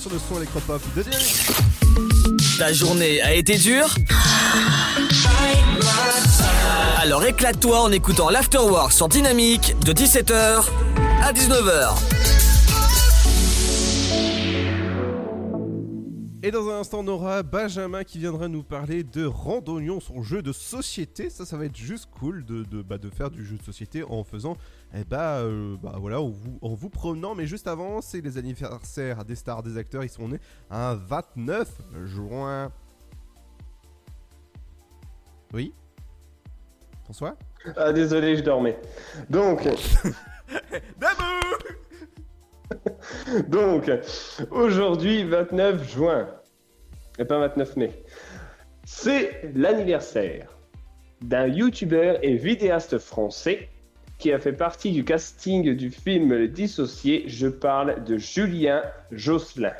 Sur son électropop de. Ta journée a été dure Alors éclate-toi en écoutant l'Afterwork sur Dynamique de 17h à 19h. Instant, on aura Benjamin qui viendra nous parler de Randonnion, son jeu de société. Ça, ça va être juste cool de, de, bah, de faire du jeu de société en faisant, eh bah, euh, bah voilà, en vous, en vous promenant. Mais juste avant, c'est les anniversaires des stars, des acteurs. Ils sont nés un 29 juin. Oui? François? Ah, désolé, je dormais. Donc. <laughs> <laughs> Donc, aujourd'hui, 29 juin, et pas 29 mai, c'est l'anniversaire d'un youtubeur et vidéaste français qui a fait partie du casting du film Les Dissociés. Je parle de Julien Josselin.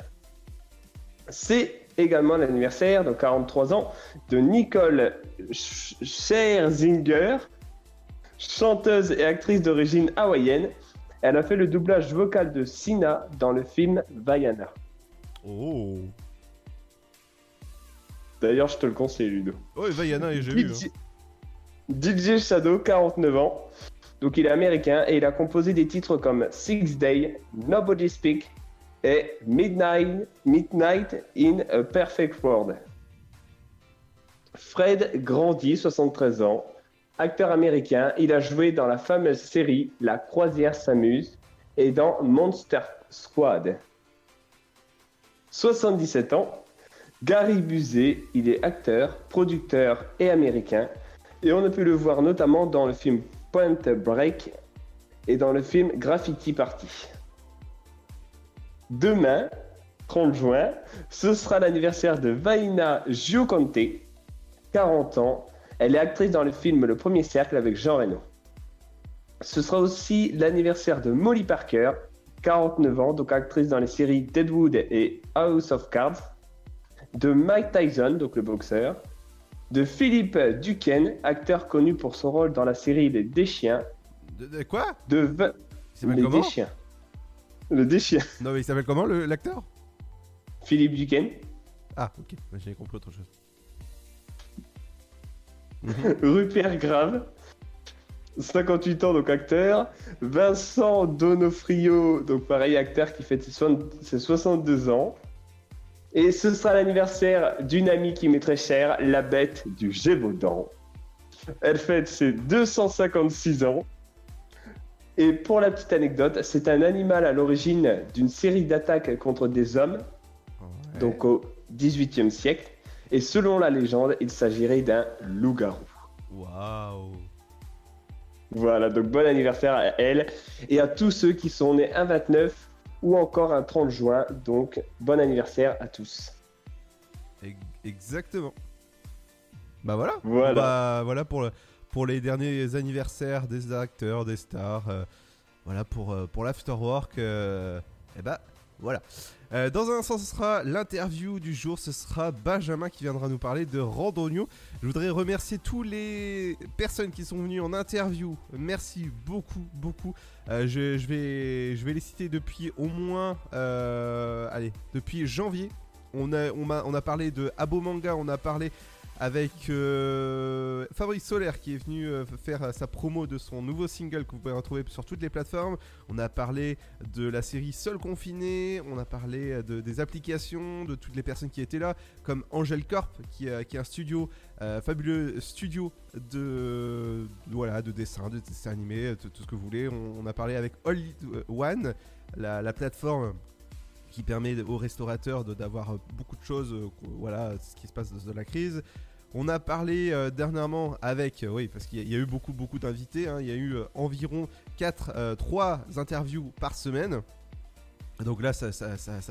C'est également l'anniversaire, de 43 ans, de Nicole Sch- Scherzinger. Chanteuse et actrice d'origine hawaïenne, elle a fait le doublage vocal de Sina dans le film Vaiana. Oh. D'ailleurs, je te le conseille, Ludo. Ouais, Vaiana, et j'ai vu. DJ, hein. DJ Shadow, 49 ans. Donc, il est américain et il a composé des titres comme Six Day, Nobody Speak et Midnight, Midnight in a Perfect World. Fred Grandy, 73 ans, acteur américain, il a joué dans la fameuse série La croisière s'amuse et dans Monster Squad. 77 ans, Gary Busey, il est acteur, producteur et américain et on a pu le voir notamment dans le film Point Break et dans le film Graffiti Party. Demain, 30 juin, ce sera l'anniversaire de Vaina Gioconte, 40 ans. Elle est actrice dans le film Le Premier Cercle avec Jean Reno. Ce sera aussi l'anniversaire de Molly Parker, 49 ans, donc actrice dans les séries Deadwood et House of Cards. De Mike Tyson, donc le boxeur. De Philippe Duquesne, acteur connu pour son rôle dans la série Les Déchiens. De, de quoi? De s'appelle Les comment? Déchiens. Le Déchien. Non, mais il s'appelle comment l'acteur? Philippe Duquesne. Ah, ok, j'avais compris autre chose. <laughs> Rupert Grave, 58 ans, donc acteur. Vincent Donofrio, donc pareil, acteur qui fête soixante- ses 62 ans. Et ce sera l'anniversaire d'une amie qui m'est très chère, la bête du Gévaudan. Elle fête ses 256 ans. Et pour la petite anecdote, c'est un animal à l'origine d'une série d'attaques contre des hommes, donc au 18e siècle. Et selon la légende, il s'agirait d'un loup-garou. Waouh. Voilà, donc bon anniversaire à elle et à tous ceux qui sont nés un 29 ou encore un 30 juin. Donc bon anniversaire à tous. Ex- Exactement. Bah voilà. Voilà. Bah, voilà pour, le- pour les derniers anniversaires des acteurs, des stars. euh, voilà pour, euh, pour l'afterwork. euh, et bah voilà. Euh, dans un instant, ce sera l'interview du jour. Ce sera Benjamin qui viendra nous parler de Randonio. Je voudrais remercier tous les personnes qui sont venues en interview. Merci beaucoup, beaucoup. Euh, je, vais, je vais les citer depuis au moins, euh, allez, depuis janvier. On a, on, m'a- on a parlé de Abo Manga, on a parlé avec euh, Fabrice Solaire qui est venu euh, faire euh, sa promo de son nouveau single que vous pouvez retrouver sur toutes les plateformes. On a parlé de la série Seul Confiné, on a parlé de, des applications, de toutes les personnes qui étaient là, comme Angel Corp qui, qui est un studio, fabuleux studio de, voilà, de dessin, de dessin animé, tout, ce que vous voulez. On, a parlé avec All One, la, la plateforme qui permet aux restaurateurs d'avoir beaucoup de choses, voilà, ce qui se passe de la crise. On a parlé euh, dernièrement avec, euh, oui, parce qu'il y, a- eu beaucoup, beaucoup d'invités. hein. il y a eu euh, environ 4, 3 interviews par semaine. Donc là, ça,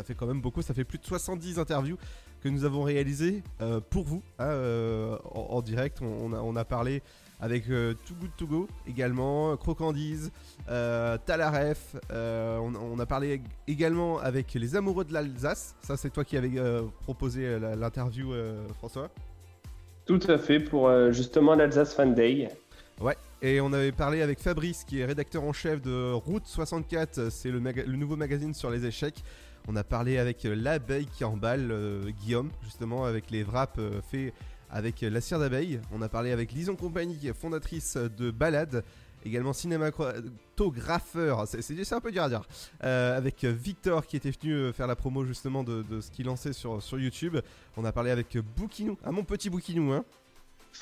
fait quand même beaucoup. Ça fait plus de 70 interviews que nous avons réalisées pour vous hein, en, direct. On, a, parlé avec euh, Too Good également, Crocandise, Talaref. on, on a parlé également avec les amoureux de l'Alsace. Ça, c'est toi qui avais proposé l'interview, François. Tout à fait pour euh, justement l'Alsace Fan Day. Ouais, et on avait parlé avec Fabrice qui est rédacteur en chef de Route 64, c'est le, nouveau magazine sur les échecs. On a parlé avec euh, l'abeille qui emballe, euh, Guillaume, justement, avec les wraps faits avec la cire d'abeille. On a parlé avec Lison Compagnie, fondatrice de Balade, également cinématographeur, c'est un peu dur à dire, euh, avec euh, Victor qui était venu euh, faire la promo justement de, de ce qu'il lançait sur, sur YouTube. On a parlé avec Boukinou, ah mon petit Boukinou, hein.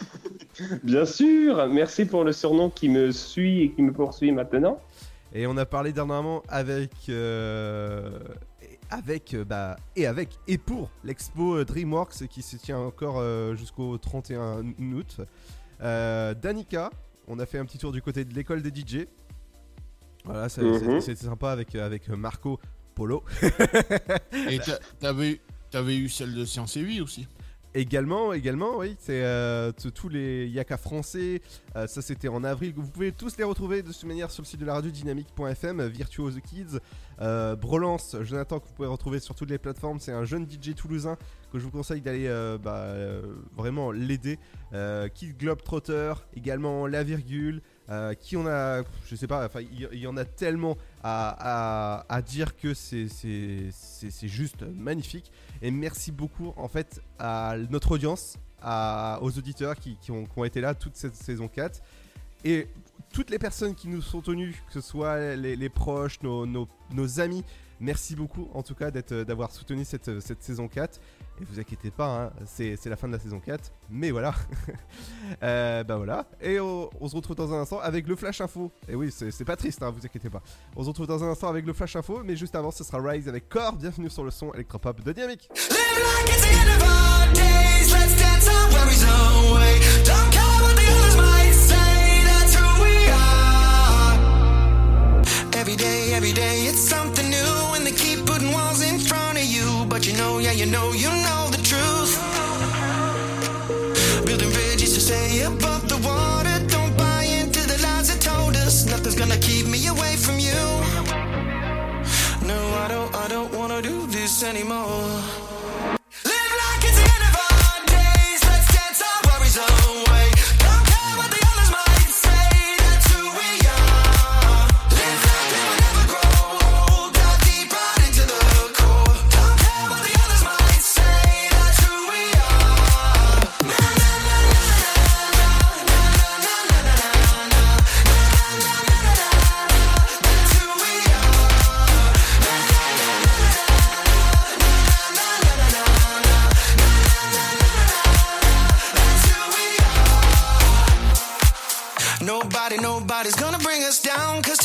<laughs> Bien sûr, merci pour le surnom qui me suit et qui me poursuit maintenant. Et on a parlé dernièrement avec euh, avec bah et avec et pour l'expo DreamWorks qui se tient encore jusqu'au 31 août. Euh, Danica, on a fait un petit tour du côté de l'école des DJ. Voilà, Mhm. c'est- c'était sympa avec avec Marco Polo. <laughs> Et t'a- t'avais eu, t'avais eu celle de Science et Vie aussi. Également, également, oui, c'est euh, tous les Yaka français. euh, ça, c'était en avril. Vous pouvez tous les retrouver de toute manière sur le site de la radio dynamique.fm. Virtuose Kids, euh, Brelance, Jonathan, que vous pouvez retrouver sur toutes les plateformes. C'est un jeune DJ toulousain que je vous conseille d'aller euh, bah, euh, vraiment l'aider. Euh, Kid Globetrotter, également La Virgule, qui on a, je sais pas, enfin il y, en a tellement à, à- dire que c'est juste magnifique. Et merci beaucoup en fait à notre audience, à- aux auditeurs qui, qui ont, qui ont été là toute cette saison 4. Et toutes les personnes qui nous sont tenues, que ce soit les, proches, nos, amis, merci beaucoup en tout cas d'avoir soutenu cette, cette saison 4. Et vous inquiétez pas, hein, c'est la fin de la saison 4. Mais voilà. <laughs> Euh, bah voilà. Et on, se retrouve dans un instant avec le Flash Info. Et oui, c'est pas triste, hein, vous inquiétez pas. On se retrouve dans un instant avec le Flash Info. Mais juste avant, ce sera Rise avec Core. Bienvenue sur le son électropop de Dynamique. days, let's dance our worries away. Don't care what the others day, every day, it's something new, and they keep putting walls in front of you. But you know, yeah, you know, you know the truth. Building bridges to stay above the water. Don't buy into the lies that told us nothing's gonna keep me away from you. No, I don't, I don't wanna do this anymore.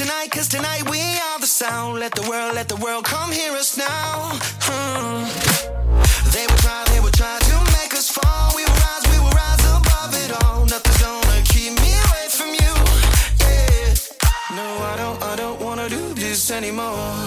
Tonight, cause tonight we are the sound. Let the world, let the world come hear us now. Hmm. They will try, they will try to make us fall. We will rise, we will rise above it all. Nothing's gonna keep me away from you. Yeah. No, I don't, I don't wanna do this anymore.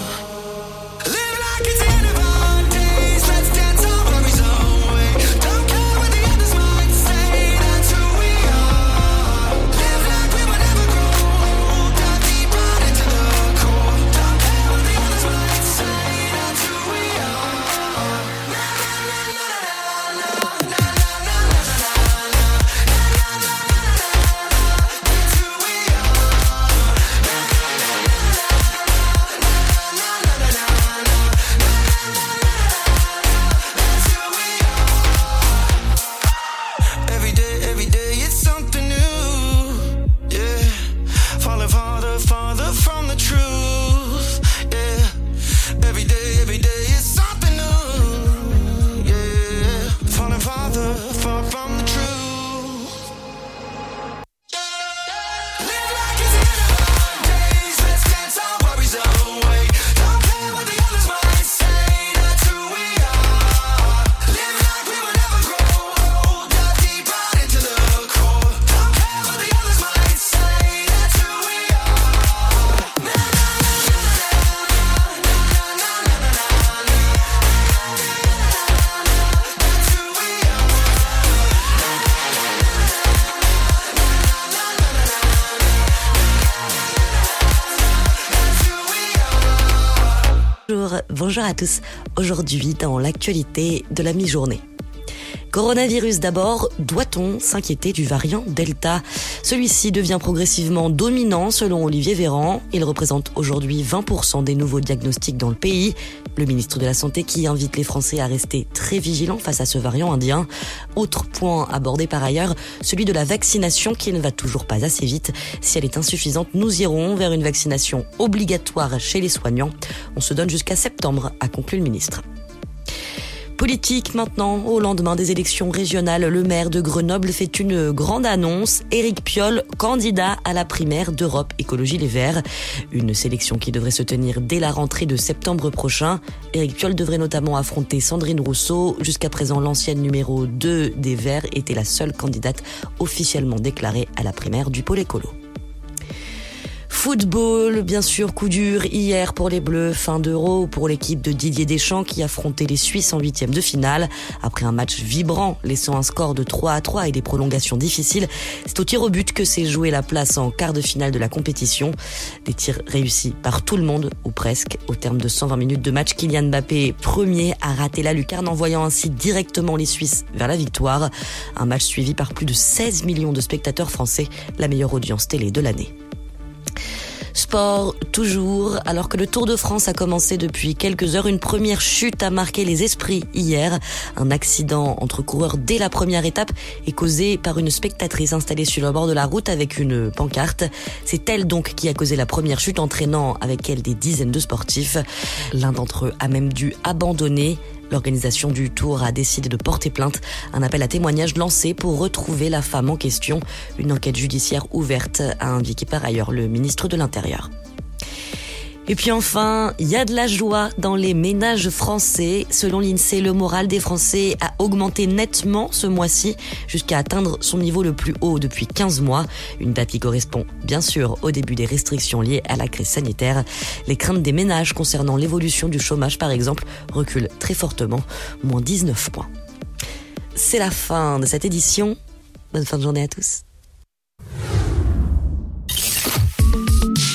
Bonjour, à tous. Aujourd'hui, dans l'actualité de la mi-journée. Coronavirus d'abord, doit-on s'inquiéter du variant Delta? Celui-ci devient progressivement dominant selon Olivier Véran. Il représente aujourd'hui 20% des nouveaux diagnostics dans le pays. Le ministre de la Santé qui invite les Français à rester très vigilants face à ce variant indien. Autre point abordé par ailleurs, celui de la vaccination qui ne va toujours pas assez vite. Si elle est insuffisante, nous irons vers une vaccination obligatoire chez les soignants. On se donne jusqu'à septembre, a conclu le ministre. Politique maintenant, au lendemain des élections régionales, le maire de Grenoble fait une grande annonce. Éric Piolle, candidat à la primaire d'Europe Écologie Les Verts. Une sélection qui devrait se tenir dès la rentrée de septembre prochain. Éric Piolle devrait notamment affronter Sandrine Rousseau. Jusqu'à présent, l'ancienne numéro 2 des Verts était la seule candidate officiellement déclarée à la primaire du pôle écolo. Football, bien sûr, coup dur hier pour les Bleus, fin d'Euro pour l'équipe de Didier Deschamps qui affrontait les Suisses en huitième de finale. Après un match vibrant, laissant un score de 3 à 3 et des prolongations difficiles, c'est au tir au but que s'est joué la place en quart de finale de la compétition. Des tirs réussis par tout le monde, ou presque. Au terme de 120 minutes de match, Kylian Mbappé, premier, a raté la lucarne, envoyant ainsi directement les Suisses vers la victoire. Un match suivi par plus de 16 millions de spectateurs français, la meilleure audience télé de l'année. Sport toujours, alors que le Tour de France a commencé depuis quelques heures, une première chute a marqué les esprits hier. Un accident entre coureurs dès la première étape est causé par une spectatrice installée sur le bord de la route avec une pancarte. C'est elle donc qui a causé la première chute, entraînant avec elle des dizaines de sportifs. L'un d'entre eux a même dû abandonner. L'organisation du tour a décidé de porter plainte. Un appel à témoignage lancé pour retrouver la femme en question. Une enquête judiciaire ouverte a indiqué par ailleurs le ministre de l'Intérieur. Et puis enfin, il y a de la joie dans les ménages français. Selon l'INSEE, le moral des Français a augmenté nettement ce mois-ci jusqu'à atteindre son niveau le plus haut depuis 15 mois. Une date qui correspond bien sûr au début des restrictions liées à la crise sanitaire. Les craintes des ménages concernant l'évolution du chômage par exemple reculent très fortement, moins 19 points. C'est la fin de cette édition. Bonne fin de journée à tous.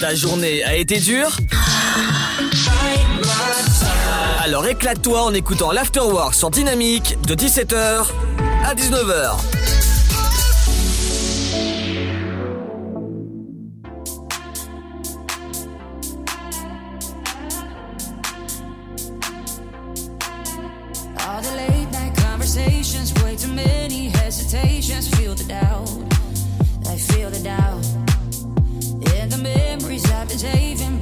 Ta journée a été dure Alors éclate-toi en écoutant l'Afterwork sur Dynamique de 17h à 19h. All the late night conversations, way too many hesitations. Feel the doubt, I feel the doubt. Saving,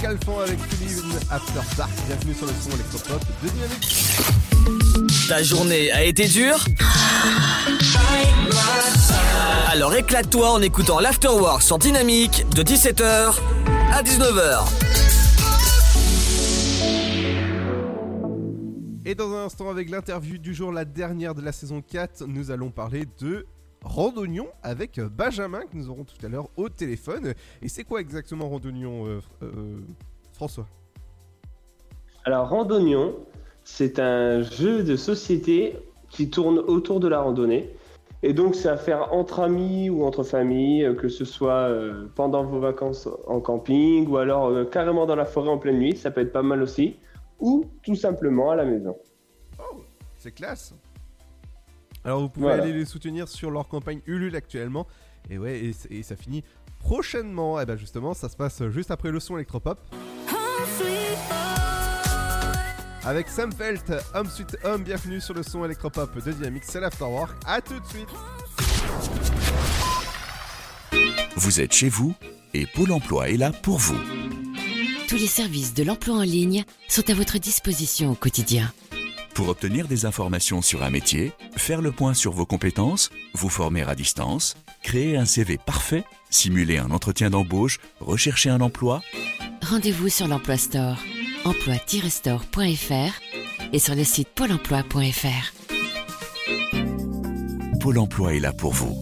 Calfan avec After. Bienvenue sur le son électropop de Dynamique. Ta journée a été dure Alors éclate-toi en écoutant l'Afterwork sur Dynamique de 17h à 19h. Et dans un instant, avec l'interview du jour, la dernière de la saison 4, nous allons parler de Randonnion avec Benjamin que nous aurons tout à l'heure au téléphone. Et c'est quoi exactement Randonnion, euh, euh, François? Alors, Randonnion, c'est un jeu de société qui tourne autour de la randonnée. Et donc, c'est à faire entre amis ou entre familles, euh, que ce soit euh, pendant vos vacances en camping ou alors euh, carrément dans la forêt en pleine nuit, ça peut être pas mal aussi, ou tout simplement à la maison. C'est classe Alors vous pouvez Voilà. aller les soutenir sur leur campagne Ulule actuellement. Et ouais, et, ça finit prochainement. Et ben justement, ça se passe juste après le son électropop. Avec Sam Felt, Homme Sweet Homme, bienvenue sur le son électropop de Dynamics, c'est l'Afterwork. À tout de suite Vous êtes chez vous et Pôle emploi est là pour vous. Tous les services de l'emploi en ligne sont à votre disposition au quotidien. Pour obtenir des informations sur un métier, faire le point sur vos compétences, vous former à distance, créer un CV parfait, simuler un entretien d'embauche, rechercher un emploi, Rendez-vous sur l'Emploi Store, emploi-store.fr et sur le site pôle emploi.fr. Pôle emploi est là pour vous.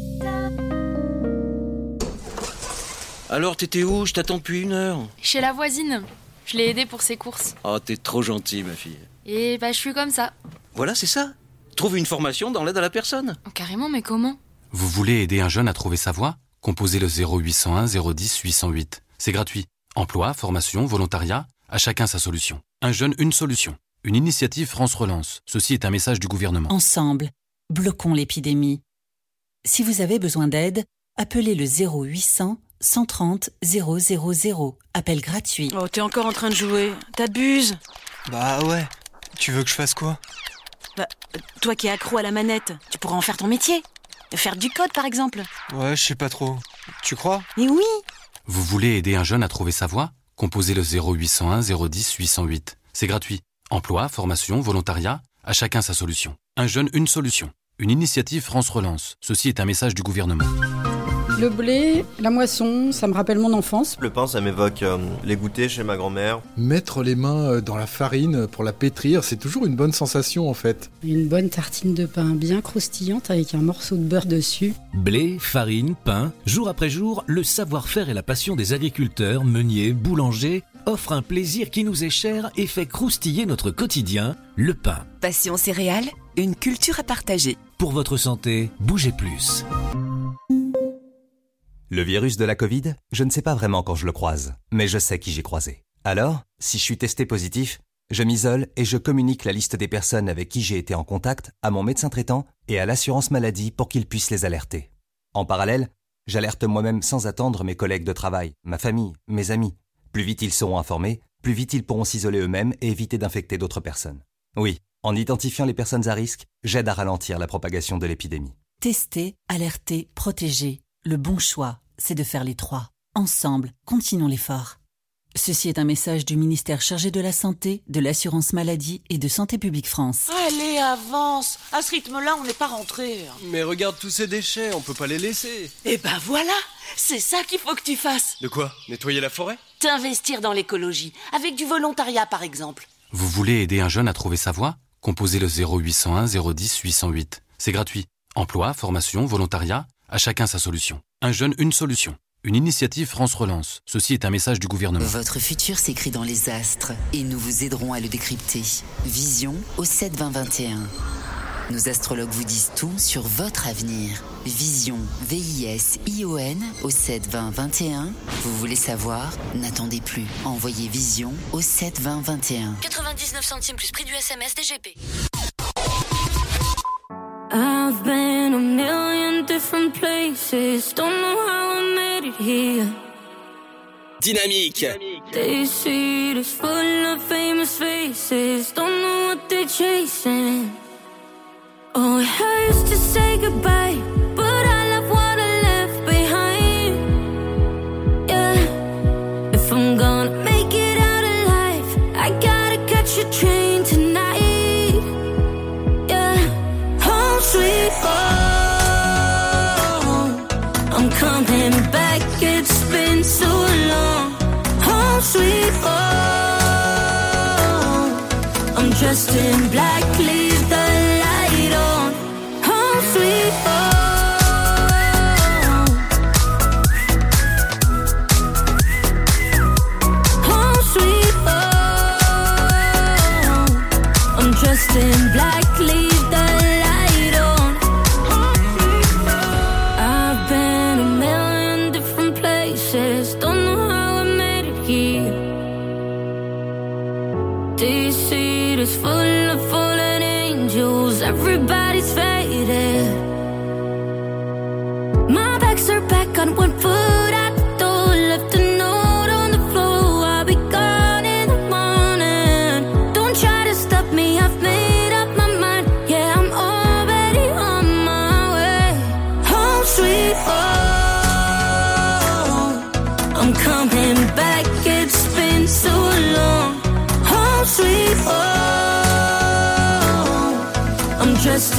Alors, t'étais où? Je t'attends depuis une heure. Chez la voisine. Je l'ai aidée pour ses courses. Oh, t'es trop gentil, ma fille. Et bah, je suis comme ça. Voilà, c'est ça. Trouve une formation dans l'aide à la personne. Oh, carrément, mais comment? Vous voulez aider un jeune à trouver sa voie? Composez le 0801 010 808. C'est gratuit. Emploi, formation, volontariat, à chacun sa solution. Un jeune, une solution. Une initiative France Relance. Ceci est un message du gouvernement. Ensemble, bloquons l'épidémie. Si vous avez besoin d'aide, appelez le 0800 130 000. Appel gratuit. Oh, t'es encore en train de jouer. T'abuses. Bah ouais. Tu veux que je fasse quoi? Bah, toi qui es accro à la manette, tu pourras en faire ton métier. Faire du code, par exemple. Ouais, je sais pas trop. Tu crois? Mais oui Vous voulez aider un jeune à trouver sa voie? Composez le 0801 010 808. C'est gratuit. Emploi, formation, volontariat, à chacun sa solution. Un jeune, une solution. Une initiative France Relance. Ceci est un message du gouvernement. Le blé, la moisson, ça me rappelle mon enfance. Le pain, ça m'évoque euh, les goûters chez ma grand-mère. Mettre les mains euh, dans la farine pour la pétrir, c'est toujours une bonne sensation en fait. Une bonne tartine de pain bien croustillante avec un morceau de beurre dessus. Blé, farine, pain, jour après jour, le savoir-faire et la passion des agriculteurs, meuniers, boulangers offrent un plaisir qui nous est cher et fait croustiller notre quotidien, le pain. Passion céréales, une culture à partager. Pour votre santé, bougez plus. Le virus de la Covid, je ne sais pas vraiment quand je le croise, mais je sais qui j'ai croisé. Alors, si je suis testé positif, je m'isole et je communique la liste des personnes avec qui j'ai été en contact à mon médecin traitant et à l'assurance maladie pour qu'ils puissent les alerter. En parallèle, j'alerte moi-même sans attendre mes collègues de travail, ma famille, mes amis. Plus vite ils seront informés, plus vite ils pourront s'isoler eux-mêmes et éviter d'infecter d'autres personnes. Oui, en identifiant les personnes à risque, j'aide à ralentir la propagation de l'épidémie. Tester, alerter, protéger. Le bon choix, c'est de faire les trois. Ensemble, continuons l'effort. Ceci est un message du ministère chargé de la Santé, de l'Assurance Maladie et de Santé Publique France. Allez, avance. À ce rythme-là, on n'est pas rentré. Mais regarde tous ces déchets, on peut pas les laisser. Et ben voilà, c'est ça qu'il faut que tu fasses. De quoi? Nettoyer la forêt? T'investir dans l'écologie, avec du volontariat par exemple. Vous voulez aider un jeune à trouver sa voie? Composez le 0801 010 808. C'est gratuit. Emploi, formation, volontariat, à chacun sa solution. Un jeune, une solution. Une initiative France Relance. Ceci est un message du gouvernement. Votre futur s'écrit dans les astres et nous vous aiderons à le décrypter. Vision au 7 20 21. Nos astrologues vous disent tout sur votre avenir. Vision, V-I-S-I-O-N au 7 20 21. Vous voulez savoir? N'attendez plus. Envoyez Vision au 7 20 21. 99 centimes plus prix du SMS DGP. I've been a million different places. Don't know how I made it here. Dynamique. They see this full of famous faces. Don't know what they're chasing. Oh, it hurts to say goodbye, but dressed in black,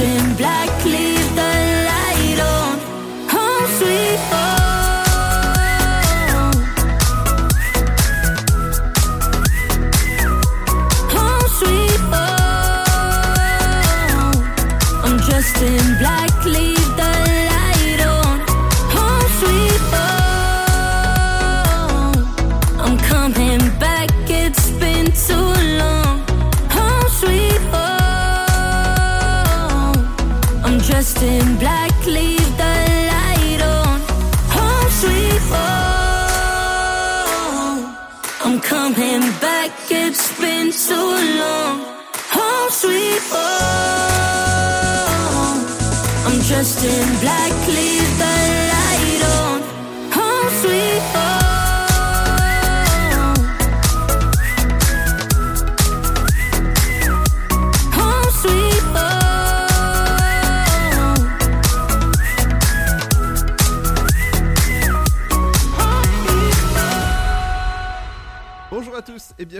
in Oh. dressed in black, leave the light on. Home sweet home. Home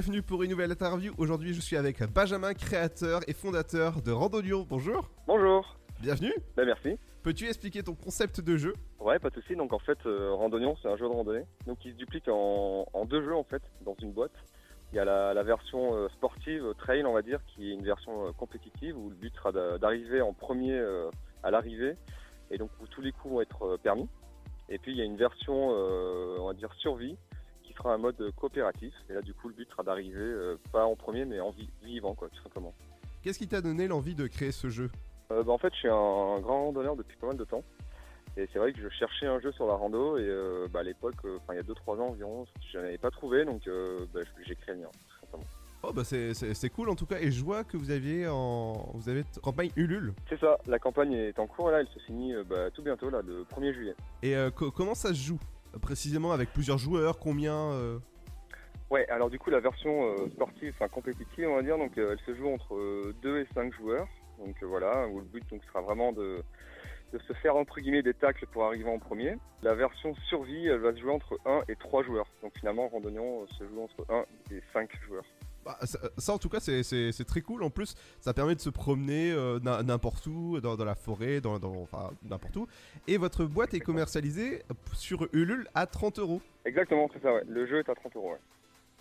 bienvenue pour une nouvelle interview. Aujourd'hui, je suis avec Benjamin, créateur et fondateur de Randonio. Bonjour. Bonjour. Bienvenue. Ben merci. Peux-tu expliquer ton concept de jeu? Ouais, pas de souci. Donc en fait, euh, Randonnion, c'est un jeu de randonnée. Donc il se duplique en, en deux jeux en fait dans une boîte. Il y a la, la version euh, sportive, euh, trail on va dire, qui est une version euh, compétitive où le but sera d'a- d'arriver en premier à l'arrivée et donc où tous les coups vont être permis. Et puis il y a une version, on va dire survie, sera un mode coopératif. Et là du coup le but sera d'arriver euh, pas en premier mais en vi- vivant quoi, tout simplement. Qu'est-ce qui t'a donné l'envie de créer ce jeu? Euh, bah, en fait, je suis un, grand randonneur depuis pas mal de temps. Et c'est vrai que je cherchais un jeu sur la rando. Et euh, bah, à l'époque, il y a 2-3 ans environ, je n'en avais pas trouvé. Donc bah, j'ai créé le mien, tout simplement. Oh bah c'est- cool en tout cas et je vois que vous aviez en vous avez campagne Ulule C'est ça, la campagne est en cours là, elle se finit bah, tout bientôt, là, le 1er juillet. et euh, co- comment ça se joue? Précisément avec plusieurs joueurs combien euh, Ouais, alors du coup, la version euh, sportive, enfin compétitive, on va dire, donc euh, elle se joue entre 2 et 5 joueurs. Donc voilà, où le but donc, sera vraiment de, de se faire entre guillemets des tacles pour arriver en premier. La version survie, elle va se jouer entre 1 et 3 joueurs. Donc finalement, Randonnion se joue entre 1 et 5 joueurs. Bah, ça, ça, en tout cas c'est- très cool en plus ça permet de se promener euh, n'im- n'importe où dans, dans la forêt dans, dans- enfin n'importe où et votre boîte est commercialisée sur Ulule à 30 euros Exactement, c'est ça, ouais. Le jeu est à 30 euros, ouais.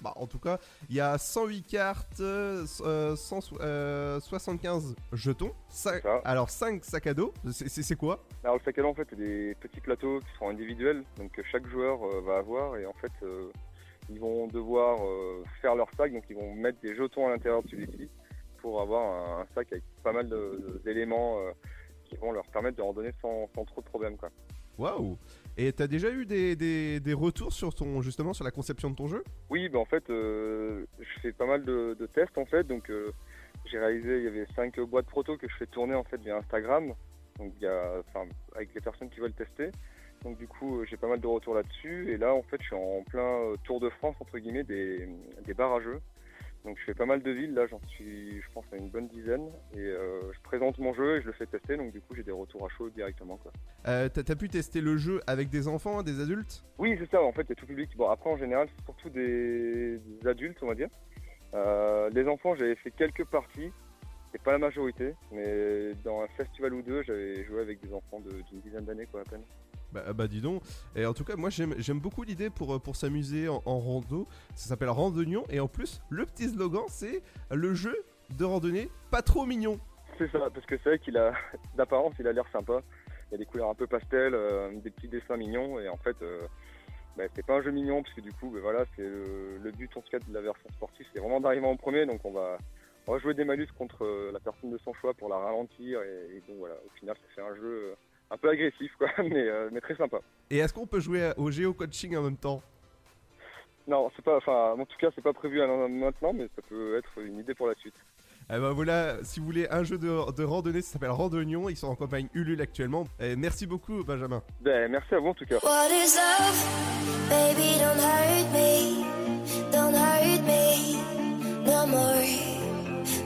Bah, en tout cas, il y a 108 cartes, euh, euh, 175 jetons, cinq- alors 5 sacs à dos. C'est- quoi? Alors le sac à dos en fait c'est des petits plateaux qui sont individuels, donc que chaque joueur euh, va avoir et en fait euh, ils vont devoir euh, faire leur sac, donc ils vont mettre des jetons à l'intérieur de celui-ci pour avoir un, sac avec pas mal d'éléments euh, qui vont leur permettre de randonner sans, sans trop de problèmes. Waouh Et t'as déjà eu des, des- des retours sur ton justement sur la conception de ton jeu? Oui, bah en fait, euh, je fais pas mal de, de tests en fait. Donc, euh, j'ai réalisé, il y avait cinq boîtes proto que je fais tourner en fait via Instagram. Donc, il y a, enfin, avec les personnes qui veulent tester. Donc, du coup, euh, j'ai pas mal de retours là-dessus. Et là, en fait, je suis en plein euh, tour de France entre guillemets des, des jeux. Donc je fais pas mal de villes, là j'en suis je pense à une bonne dizaine et euh, je présente mon jeu et je le fais tester donc du coup j'ai des retours à chaud directement quoi. Euh, T'as t'as pu tester le jeu avec des enfants, des adultes? Oui c'est ça en fait il y a tout public. Bon après en général c'est surtout des, des adultes on va dire. Euh, les enfants j'avais fait quelques parties, c'est pas la majorité, mais dans un festival ou deux j'avais joué avec des enfants de- d'une dizaine d'années quoi à peine. Bah, bah dis donc. Et en tout cas, moi j'aime beaucoup l'idée pour, euh, pour s'amuser en, rando. Ça s'appelle Randonnion. Et en plus, le petit slogan, c'est le jeu de randonnée pas trop mignon. C'est ça, parce que c'est vrai qu'il a, <laughs> d'apparence, il a l'air sympa. Il y a des couleurs un peu pastel, euh, des petits dessins mignons, et en fait, euh, bah, c'est pas un jeu mignon, parce que du coup, bah, voilà, c'est le, but en tout cas de la version sportive, c'est vraiment d'arriver en premier, donc on va, on va jouer des malus contre la personne de son choix pour la ralentir, et, et donc voilà, au final, ça fait un jeu un peu agressif, quoi, <laughs> mais, euh, mais très sympa. Et est-ce qu'on peut jouer au géo-coaching en même temps? Non, c'est pas, enfin, en tout cas, c'est pas prévu maintenant, mais ça peut être une idée pour la suite. Eh ben voilà, si vous voulez un jeu de, de randonnée, ça s'appelle Randonnion. Ils sont en campagne Ulule actuellement. Et merci beaucoup, Benjamin. Ben, merci à vous en tout cas. What is love? Baby, don't hurt me. Don't hurt me no more.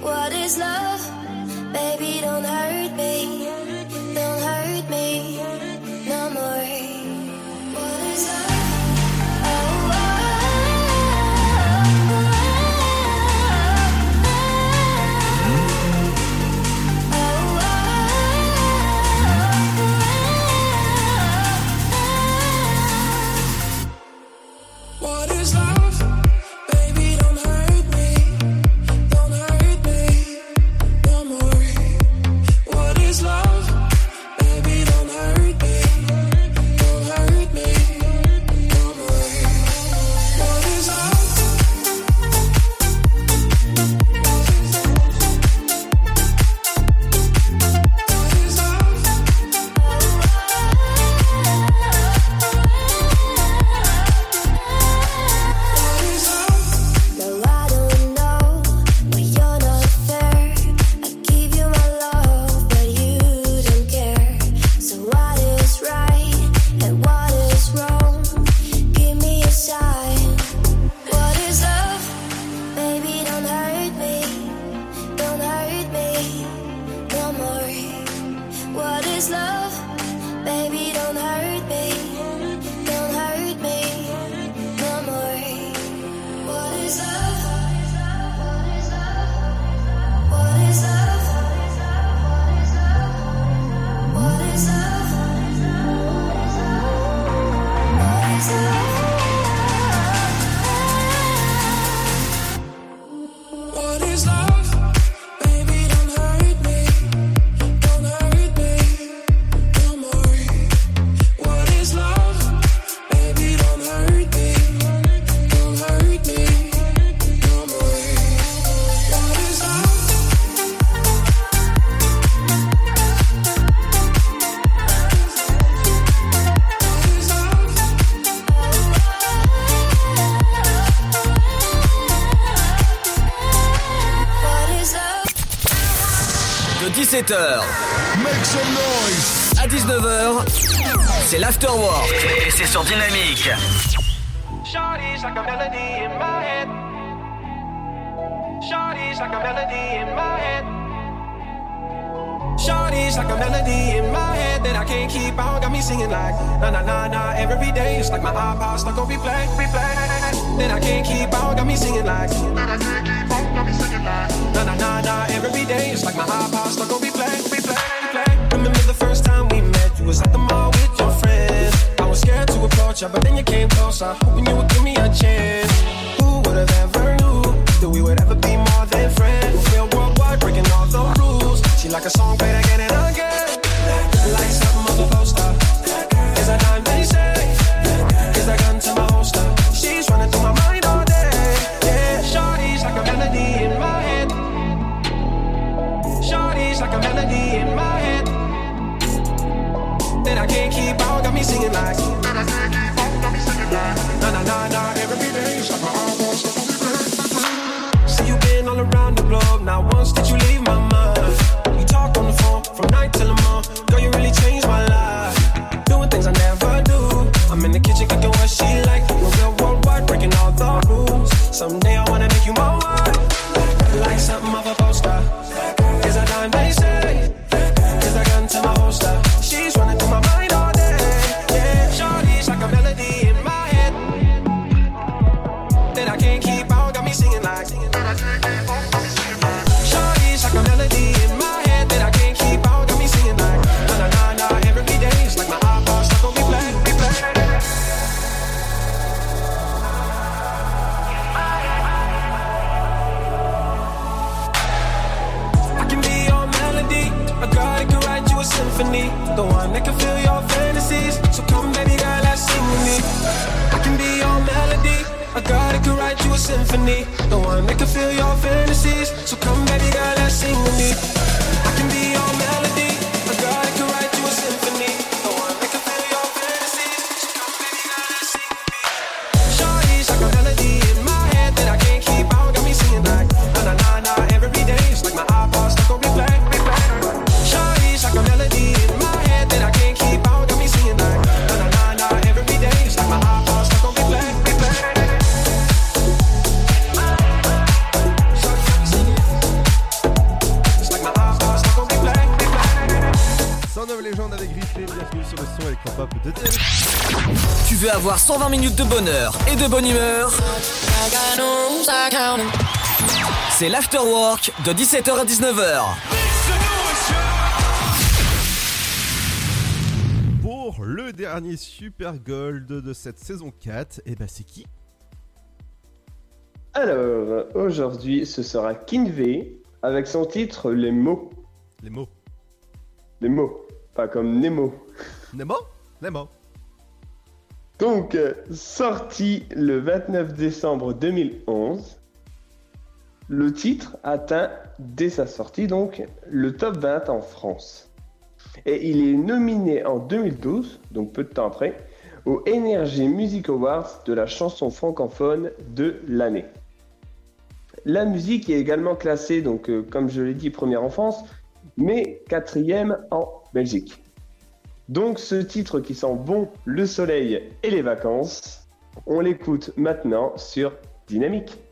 What is love? Baby, don't hurt me. De 17h à 19h, c'est l'afterwork. Et c'est sur Dynamique. C'est l'afterwork de 17h à 19h. Pour le dernier Super Gold de cette saison 4, et bah c'est qui Alors, aujourd'hui, ce sera Kinvey avec son titre Les mots. Les mots. Les mots. Pas comme Nemo. Nemo? Nemo. Donc, sorti le 29 décembre 2011, le titre atteint dès sa sortie donc le top 20 en France. Et il est nominé en 2012, donc peu de temps après, au Energy Music Awards de la chanson francophone de l'année. La musique est également classée, donc euh, comme je l'ai dit, première en France, mais quatrième en Belgique. Donc ce titre qui sent bon le soleil et les vacances, on l'écoute maintenant sur Dynamique.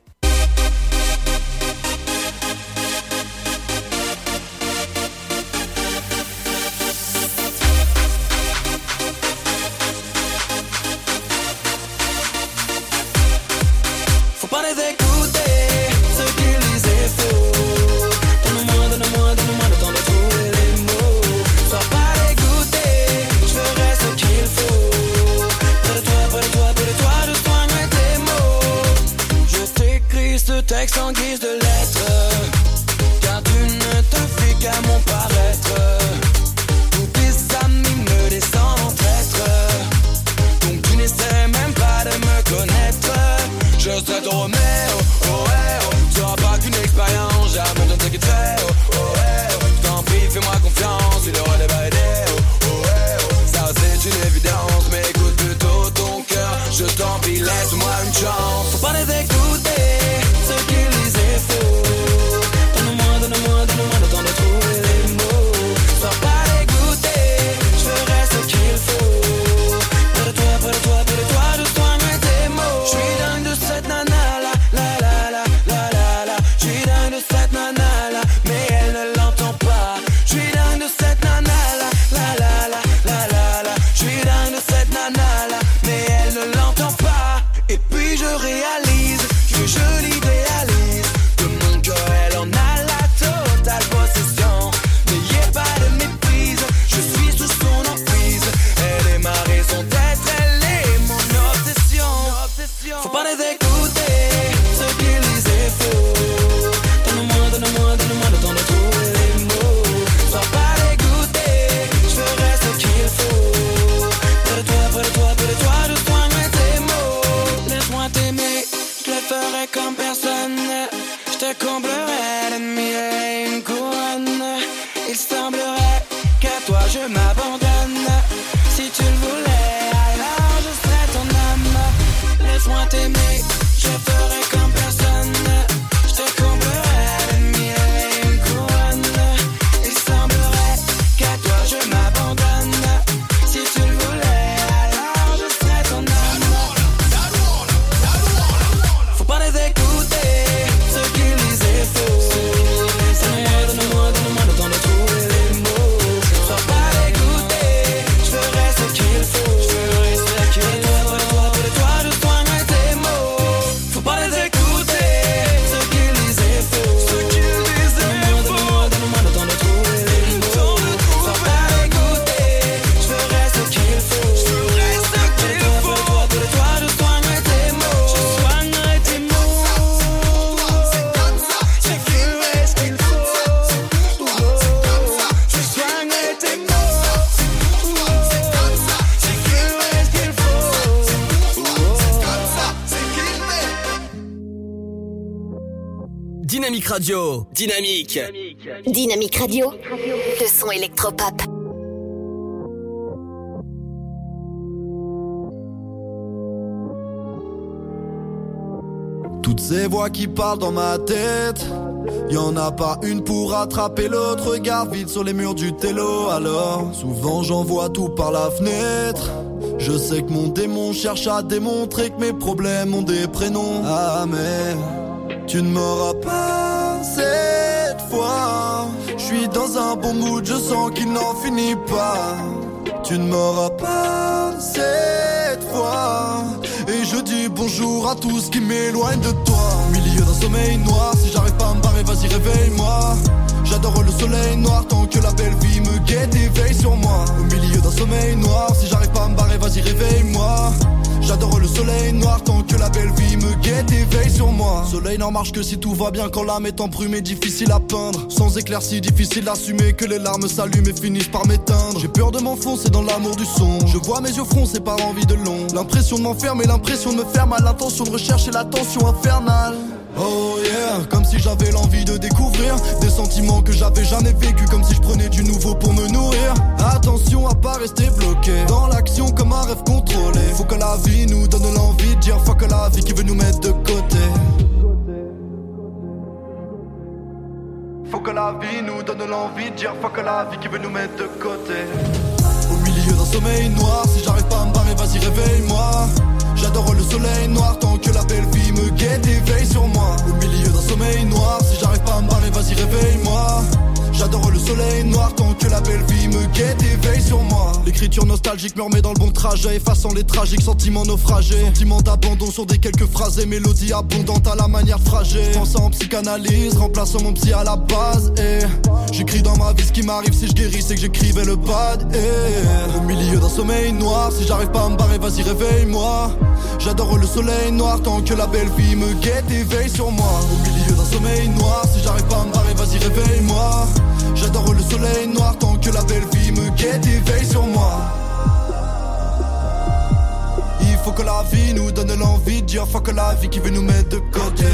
Dynamique. Dynamique Radio. Le son électropop. Toutes ces voix qui parlent dans ma tête. Y en a pas une pour attraper l'autre. Regarde vite sur les murs du télo. Alors, souvent j'en vois tout par la fenêtre. Je sais que mon démon cherche à démontrer que mes problèmes ont des prénoms. Ah, mais tu ne m'auras pas fois. Je suis dans un bon mood, je sens qu'il n'en finit pas. Tu ne m'auras pas cette fois. Et je dis bonjour à tout ce qui m'éloigne de toi. Au milieu d'un sommeil noir, si j'arrive pas à me barrer, vas-y réveille-moi. J'adore le soleil noir tant que la belle vie me guette et veille sur moi. Au milieu d'un sommeil noir, si j'arrive pas à me barrer, vas-y réveille-moi. J'adore le soleil noir que la belle vie me guette et veille sur moi. Soleil n'en marche que si tout va bien quand l'âme est embrumée, difficile à peindre. Sans éclaircie, difficile d'assumer que les larmes s'allument et finissent par m'éteindre. J'ai peur de m'enfoncer dans l'amour du son. Je vois mes yeux froncés par envie de long. L'impression de m'enfermer, l'impression de me faire mal, l'intention de rechercher l'attention infernale. Oh yeah, comme si j'avais l'envie de découvrir des sentiments que j'avais jamais vécu, comme si je prenais du nouveau pour me nourrir. Attention à pas rester bloqué dans l'action comme un rêve contrôlé. Faut que la vie nous donne l'envie de dire fuck la vie qui veut nous mettre de côté. Faut que la vie nous donne l'envie de dire fuck la vie qui veut nous mettre de côté. Au milieu d'un sommeil noir, si j'arrive pas à me barrer, vas-y réveille-moi. J'adore le soleil noir tant que la belle vie me guette et veille sur moi. Au milieu d'un sommeil noir, si j'arrive pas à me barrer, vas-y réveille-moi. J'adore le soleil noir tant que la belle vie me guette et veille sur moi. L'écriture nostalgique me remet dans le bon trajet, effaçant les tragiques sentiments naufragés. Sentiments d'abandon sur des quelques phrases et mélodies abondantes à la manière fragile. Pense en psychanalyse, remplaçant mon psy à la base. Et j'écris dans ma vie ce qui m'arrive si je guéris, c'est que j'écrivais le bad. Et au milieu d'un sommeil noir, si j'arrive pas à me barrer, vas-y réveille-moi. J'adore le soleil noir tant que la belle vie me guette et veille sur moi. Sommeil noir, si j'arrive pas à me barrer, vas-y réveille-moi. J'adore le soleil noir tant que la belle vie me guette et veille sur moi. Il faut que la vie nous donne l'envie de dire fuck la vie qui veut nous mettre de côté.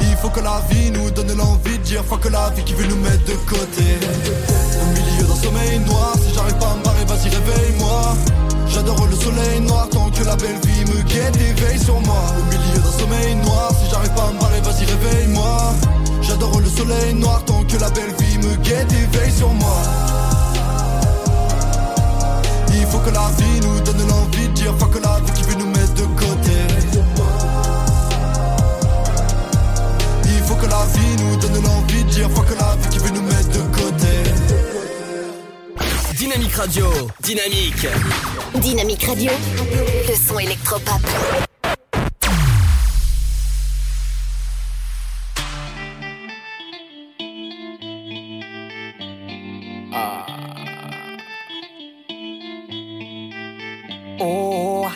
Il faut que la vie nous donne l'envie de dire fuck la vie qui veut nous mettre de côté. Au milieu d'un sommeil noir, si j'arrive pas à me barrer, vas-y réveille-moi. J'adore le soleil noir tant que la belle vie me guette et veille sur moi. Au milieu d'un sommeil noir, si j'arrive pas à me barrer, vas-y réveille-moi. J'adore le soleil noir tant que la belle vie me guette et veille sur moi. Il faut que la vie nous donne l'envie de dire fuck la vie qui veut nous mettre de côté. Il faut que la vie nous donne l'envie de dire fuck la vie qui veut nous mettre de côté. Dynamique Radio. Dynamique. Dynamique Radio. Le son électropop. Oh.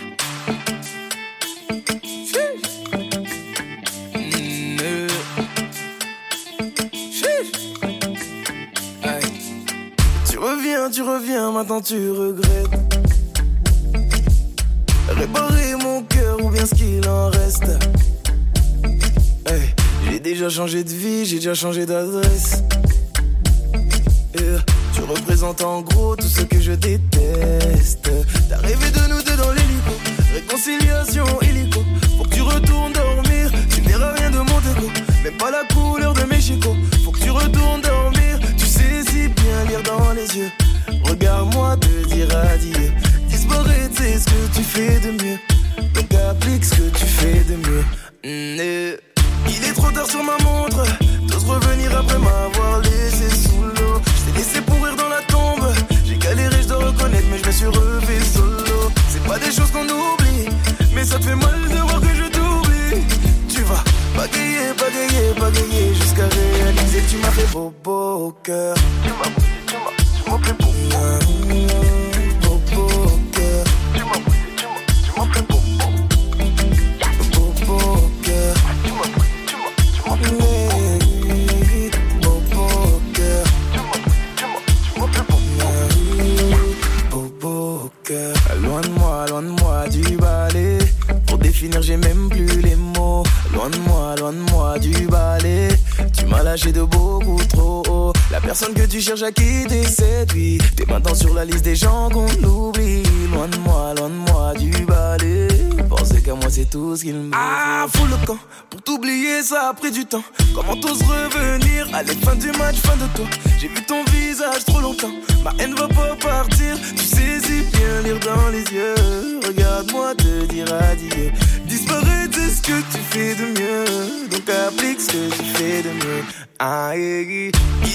Tu reviens, tu reviens, maintenant tu regrettes. J'ai déjà changé d'adresse. Maintenant sur la liste des gens qu'on oublie. Loin de moi, loin de moi du balai. Penser qu'à moi c'est tout ce qu'il me Ah, fous le camp. Pour t'oublier, ça a pris du temps. Comment t'oses revenir? Allez, fin du match, fin de toi. J'ai vu ton visage trop longtemps. Ma haine va pas partir. Tu sais si bien lire dans les yeux. Regarde-moi te dire adieu. Disparaître, c'est ce que tu fais de mieux. Donc applique ce que tu fais de mieux. Ah, il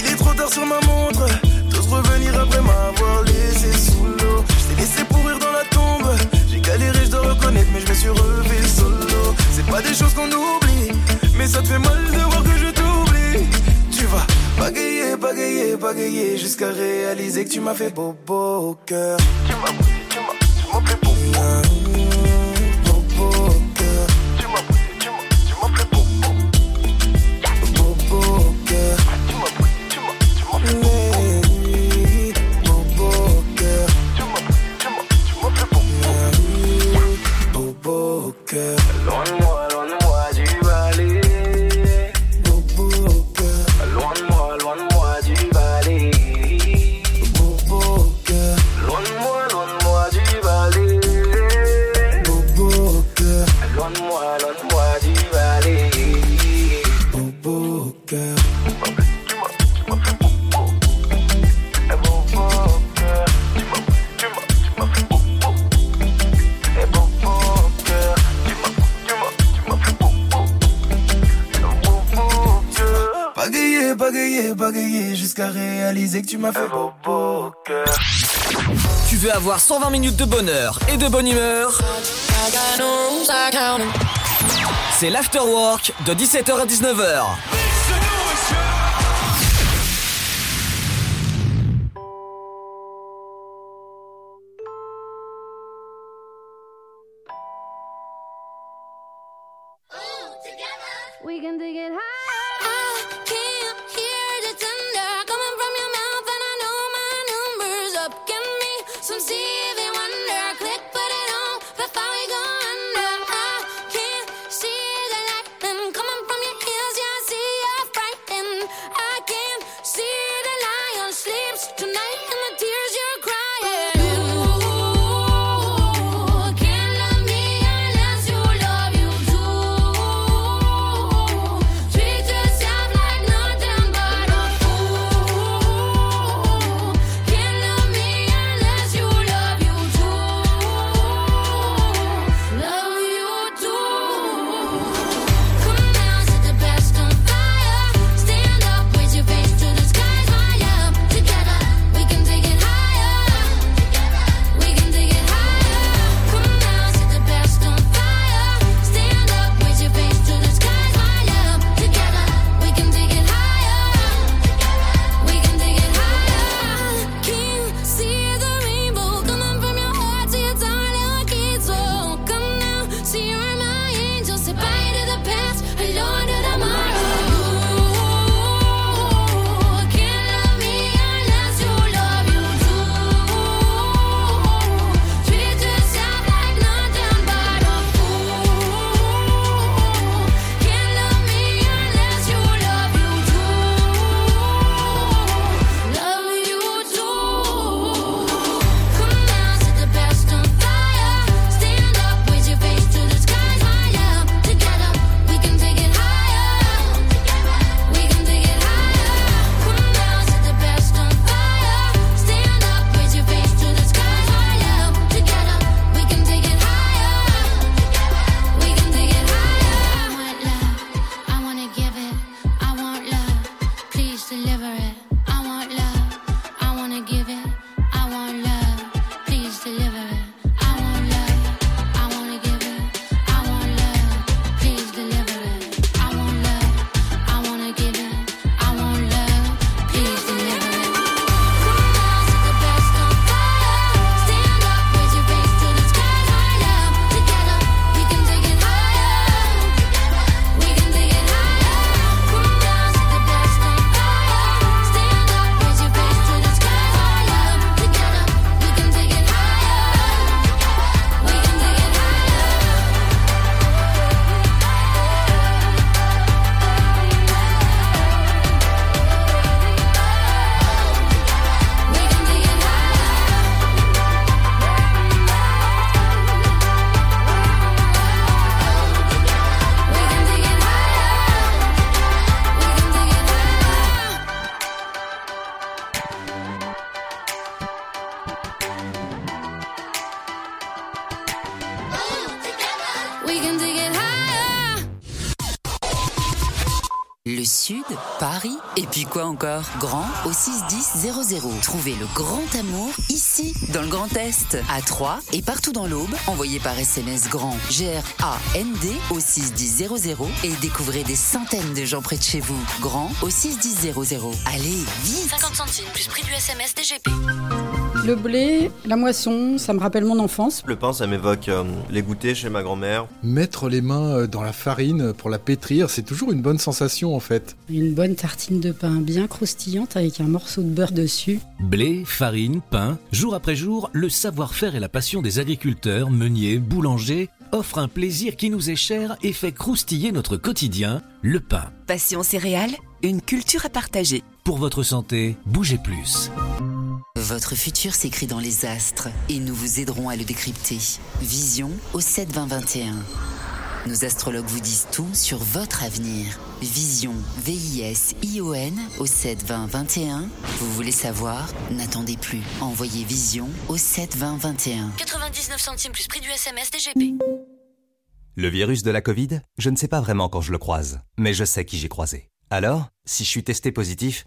est trop tard sur ma montre. T'oses revenir après m'avoir laissé sous l'eau. Je t'ai laissé pourrir dans la tombe. J'ai galéré, je dois reconnaître, mais je me suis relevé solo. C'est pas des choses qu'on oublie, mais ça te fait mal de voir que je t'oublie. Tu vas bagayer, bagayer, bagayer jusqu'à réaliser que tu m'as fait bobo au cœur. Tu m'as tu m'as, tu m'as fait bobo. Girl jusqu'à réaliser que tu m'as fait bobo au cœur. Tu veux avoir 120 minutes de bonheur et de bonne humeur? C'est l'afterwork de 17h à 19h. Quoi encore Grand au 61000. Trouvez le grand amour ici, dans le Grand Est, à Troyes et partout dans l'Aube. Envoyez par SMS grand G-R-A-N-D au 61000 et découvrez des centaines de gens près de chez vous. Grand au 61000. Allez, vite 50 centimes plus prix du SMS DGP. Le blé, la moisson, ça me rappelle mon enfance. Le pain, ça m'évoque euh, les goûters chez ma grand-mère. Mettre les mains euh, dans la farine pour la pétrir, c'est toujours une bonne sensation en fait. Une bonne tartine de pain bien croustillante avec un morceau de beurre dessus. Blé, farine, pain, jour après jour, le savoir-faire et la passion des agriculteurs, meuniers, boulangers offrent un plaisir qui nous est cher et fait croustiller notre quotidien, le pain. Passion céréales, une culture à partager. Pour votre santé, bougez plus. Votre futur s'écrit dans les astres et nous vous aiderons à le décrypter. Vision au 72021. Nos astrologues vous disent tout sur votre avenir. Vision, V-I-S-I-O-N au 72021. Vous voulez savoir? N'attendez plus. Envoyez Vision au 72021. 99 centimes plus prix du SMS DGP. Le virus de la Covid, je ne sais pas vraiment quand je le croise, mais je sais qui j'ai croisé. Alors, si je suis testé positif,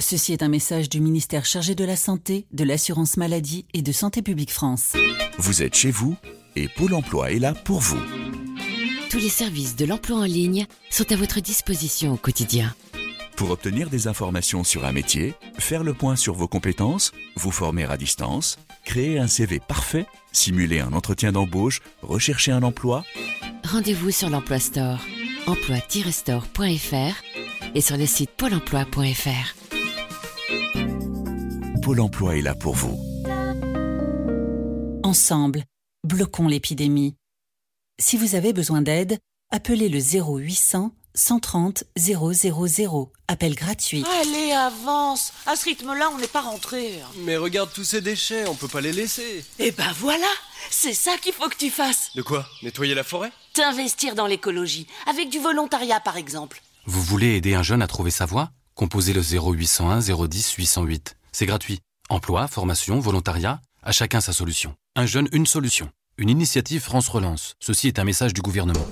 Ceci est un message du ministère chargé de la Santé, de l'Assurance Maladie et de Santé Publique France. Vous êtes chez vous et Pôle Emploi est là pour vous. Tous les services de l'emploi en ligne sont à votre disposition au quotidien. Pour obtenir des informations sur un métier, faire le point sur vos compétences, vous former à distance, créer un CV parfait, simuler un entretien d'embauche, rechercher un emploi, Rendez-vous sur l'Emploi Store, emploi-store.fr et sur le site pôle emploi.fr. Pôle Emploi est là pour vous. Ensemble, bloquons l'épidémie. Si vous avez besoin d'aide, appelez le 0800 130 000. Appel gratuit. Allez, avance À ce rythme-là, on n'est pas rentré. Mais regarde tous ces déchets, on peut pas les laisser. Eh ben voilà C'est ça qu'il faut que tu fasses De quoi? Nettoyer la forêt? T'investir dans l'écologie, avec du volontariat par exemple. Vous voulez aider un jeune à trouver sa voie? Composez le 0801 010 808. C'est gratuit. Emploi, formation, volontariat, à chacun sa solution. Un jeune, une solution. Une initiative France Relance. Ceci est un message du gouvernement.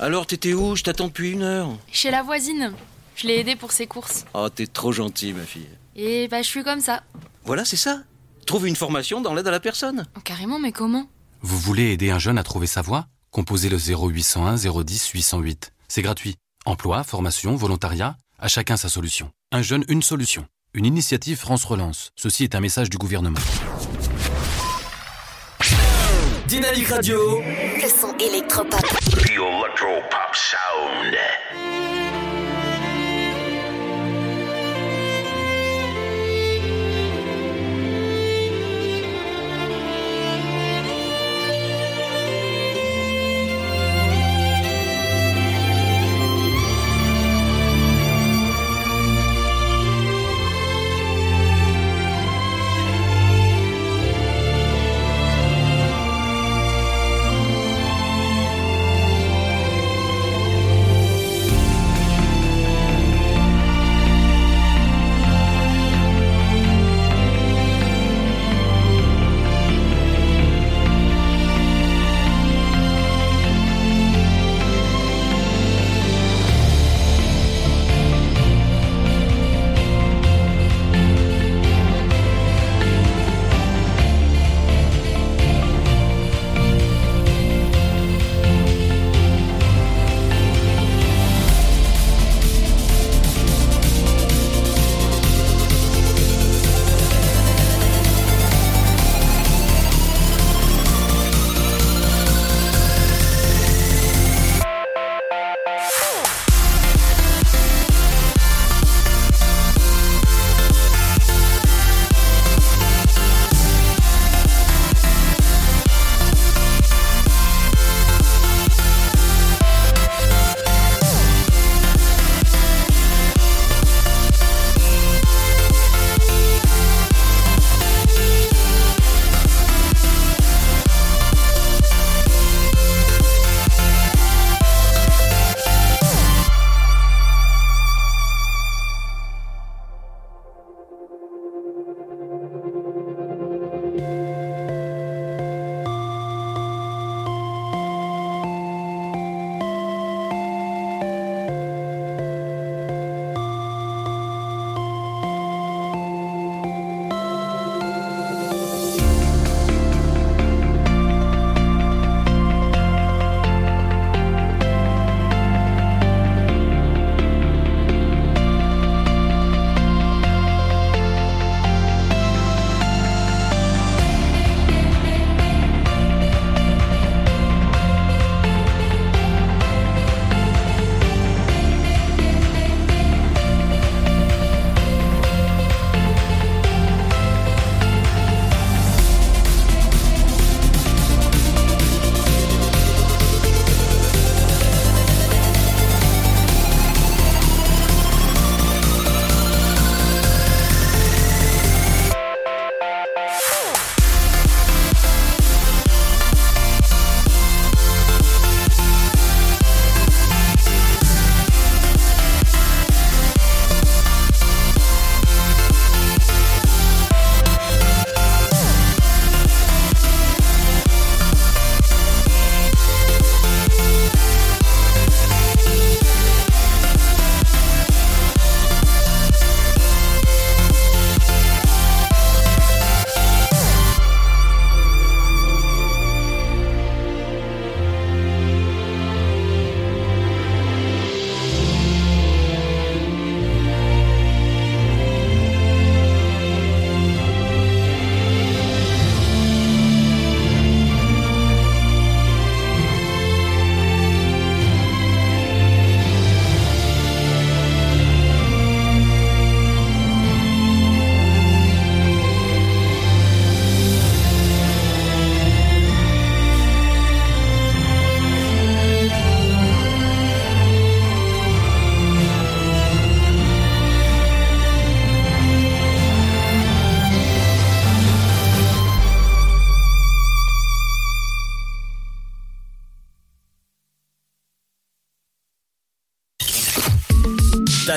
Alors, t'étais où? Je t'attends depuis une heure. Chez la voisine. Je l'ai aidée pour ses courses. Oh, t'es trop gentil, ma fille. Et bah, je suis comme ça. Voilà, c'est ça. Trouve une formation dans l'aide à la personne. Oh, carrément, mais comment? Vous voulez aider un jeune à trouver sa voie? Composez le 0801 010 808. C'est gratuit. Emploi, formation, volontariat, à chacun sa solution. Un jeune, une solution. Une initiative France Relance. Ceci est un message du gouvernement. Dynamique Radio. Le son électropop. The Electropop Sound.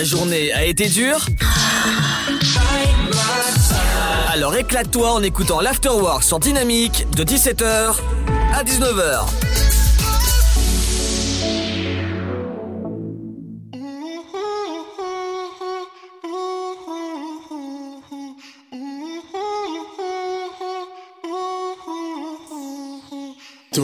Ta journée a été dure Alors éclate-toi en écoutant l'Afterwork sur Dynamique de 17h à 19h. Tú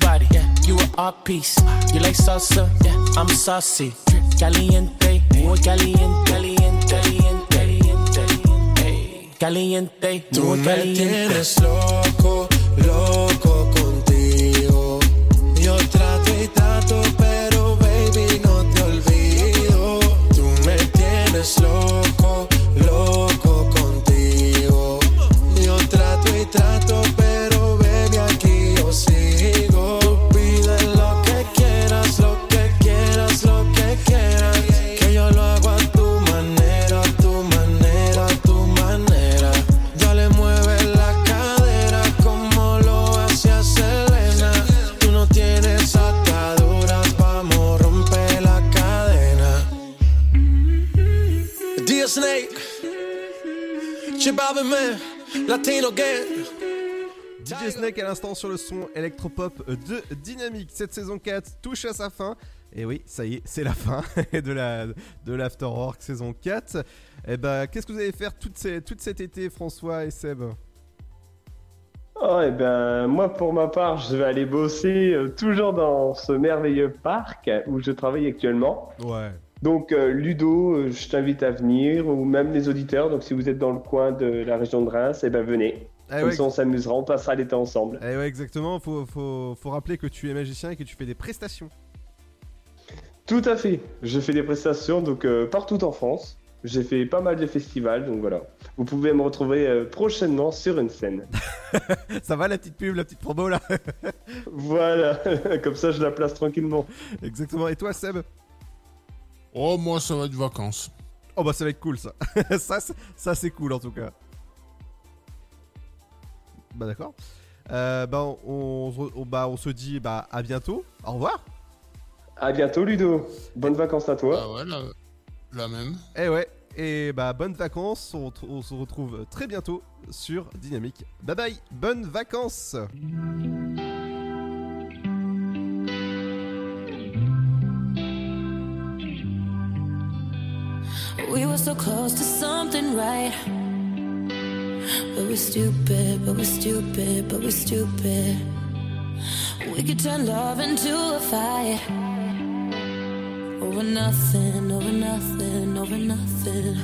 art piece. You like salsa? Yeah, I'm saucy. Caliente, muy caliente, caliente, caliente, caliente, caliente, Tú muy me caliente. tienes loco, loco contigo. Yo trato y trato, pero baby no te olvido. Tú me tienes loco Chibabe Man, Latino Gang. DJ Snake à l'instant sur le son électropop de Dynamique. Cette saison 4 touche à sa fin. Et oui, ça y est, c'est la fin <laughs> de la de l'Afterwork saison 4. Et bah, qu'est-ce que vous allez faire toute, ces- toute cet été, François et Seb? Oh, et ben, moi, pour ma part, je vais aller bosser euh, toujours dans ce merveilleux parc où je travaille actuellement. Ouais. Donc, euh, Ludo, euh, je t'invite à venir, ou même les auditeurs. Donc, si vous êtes dans le coin de la région de Reims, et ben, venez. Ah Comme ouais. ça, on s'amusera, on passera l'été ensemble. Eh ouais, exactement. Faut, faut, faut rappeler que tu es magicien et que tu fais des prestations. Tout à fait. Je fais des prestations donc euh, partout en France. J'ai fait pas mal de festivals, donc voilà. Vous pouvez me retrouver euh, prochainement sur une scène. <laughs> Ça va la petite pub, la petite promo là? <laughs> Voilà, <laughs> comme ça je la place tranquillement. Exactement. Et toi, Seb? Oh, moi, ça va être vacances. Oh bah ça va être cool ça. <laughs> ça, c'est- ça c'est cool en tout cas. Bah d'accord. Euh, bah, on, bah on se dit bah à bientôt. Au revoir. À bientôt Ludo. Bonnes vacances à toi. Ah ouais, la, la même. Et ouais. Et bah bonnes vacances. On, on se retrouve très bientôt sur Dynamique. Bye bye. Bonnes vacances. We were so close to something right. But we're stupid, but we're stupid, but we're stupid. We could turn love into a fight. Over nothing, over nothing, over nothing.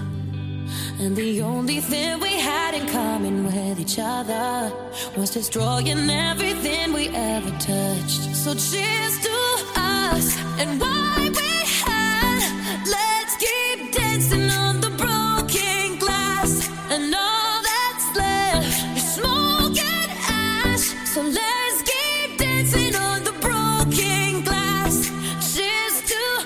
And the only thing we had in common with each other was destroying everything we ever touched. So cheers to us and why